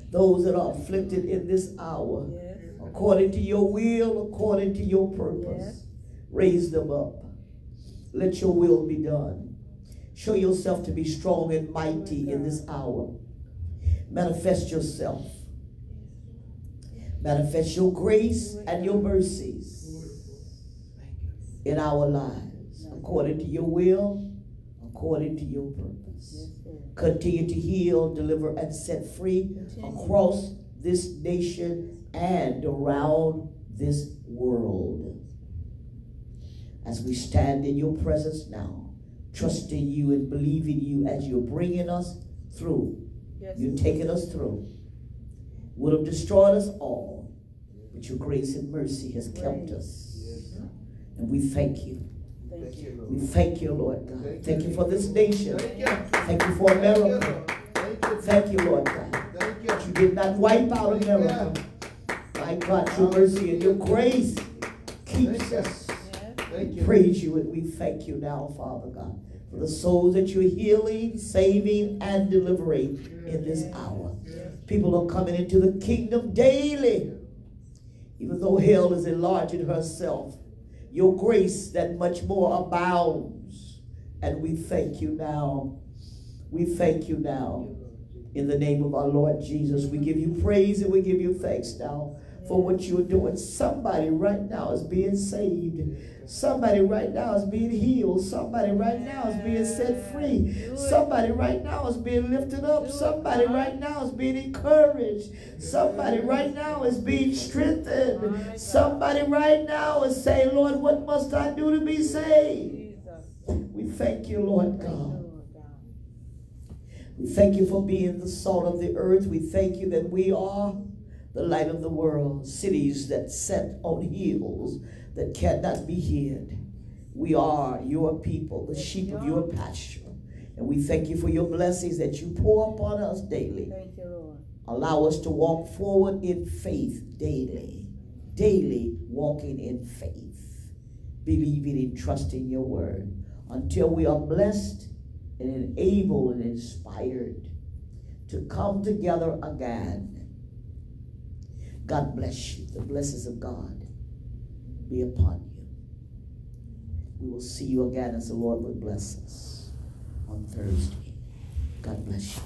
Those that are afflicted in this hour. Yes. According to your will, according to your purpose. Yes. Raise them up. Let your will be done. Show yourself to be strong and mighty in this hour. Manifest yourself. Manifest your grace and your mercies in our lives, according to your will, according to your purpose. Continue to heal, deliver, and set free across this nation and around this world. As we stand in your presence now, trusting you and believing you as you're bringing us through, Yes. you're taking us through. Would have destroyed us all, but your grace and mercy has kept us. And we thank you. Thank you. We thank you, Lord God. Thank you for this nation. Thank you for America. Thank you, Lord God. that you did not wipe out America. My God, your mercy and your grace keeps us. Yes. We praise you and we thank you now, Father God, for the souls that you're healing, saving, and delivering in this hour. People are coming into the kingdom daily, even though hell is enlarging herself. Your grace that much more abounds. And we thank you now. We thank you now. In the name of our Lord Jesus, we give you praise and we give you thanks now for what you're doing. Somebody right now is being saved. Somebody right now is being healed. Somebody right now is being set free. Somebody right now is being lifted up. Somebody right now is being encouraged. Somebody right now is being strengthened. Somebody right now is saying, Lord, what must I do to be saved? We thank you, Lord God. We thank you for being the salt of the earth. We thank you that we are the light of the world, cities that set on hills that cannot be hid. We are your people, the sheep of your pasture. And we thank you for your blessings that you pour upon us daily. Thank you, Lord. Allow us to walk forward in faith daily, daily walking in faith, believing and trusting your word until we are blessed and enabled and inspired to come together again. God bless you. The blessings of God be upon you. We will see you again as the Lord would bless us on Thursday. God bless you.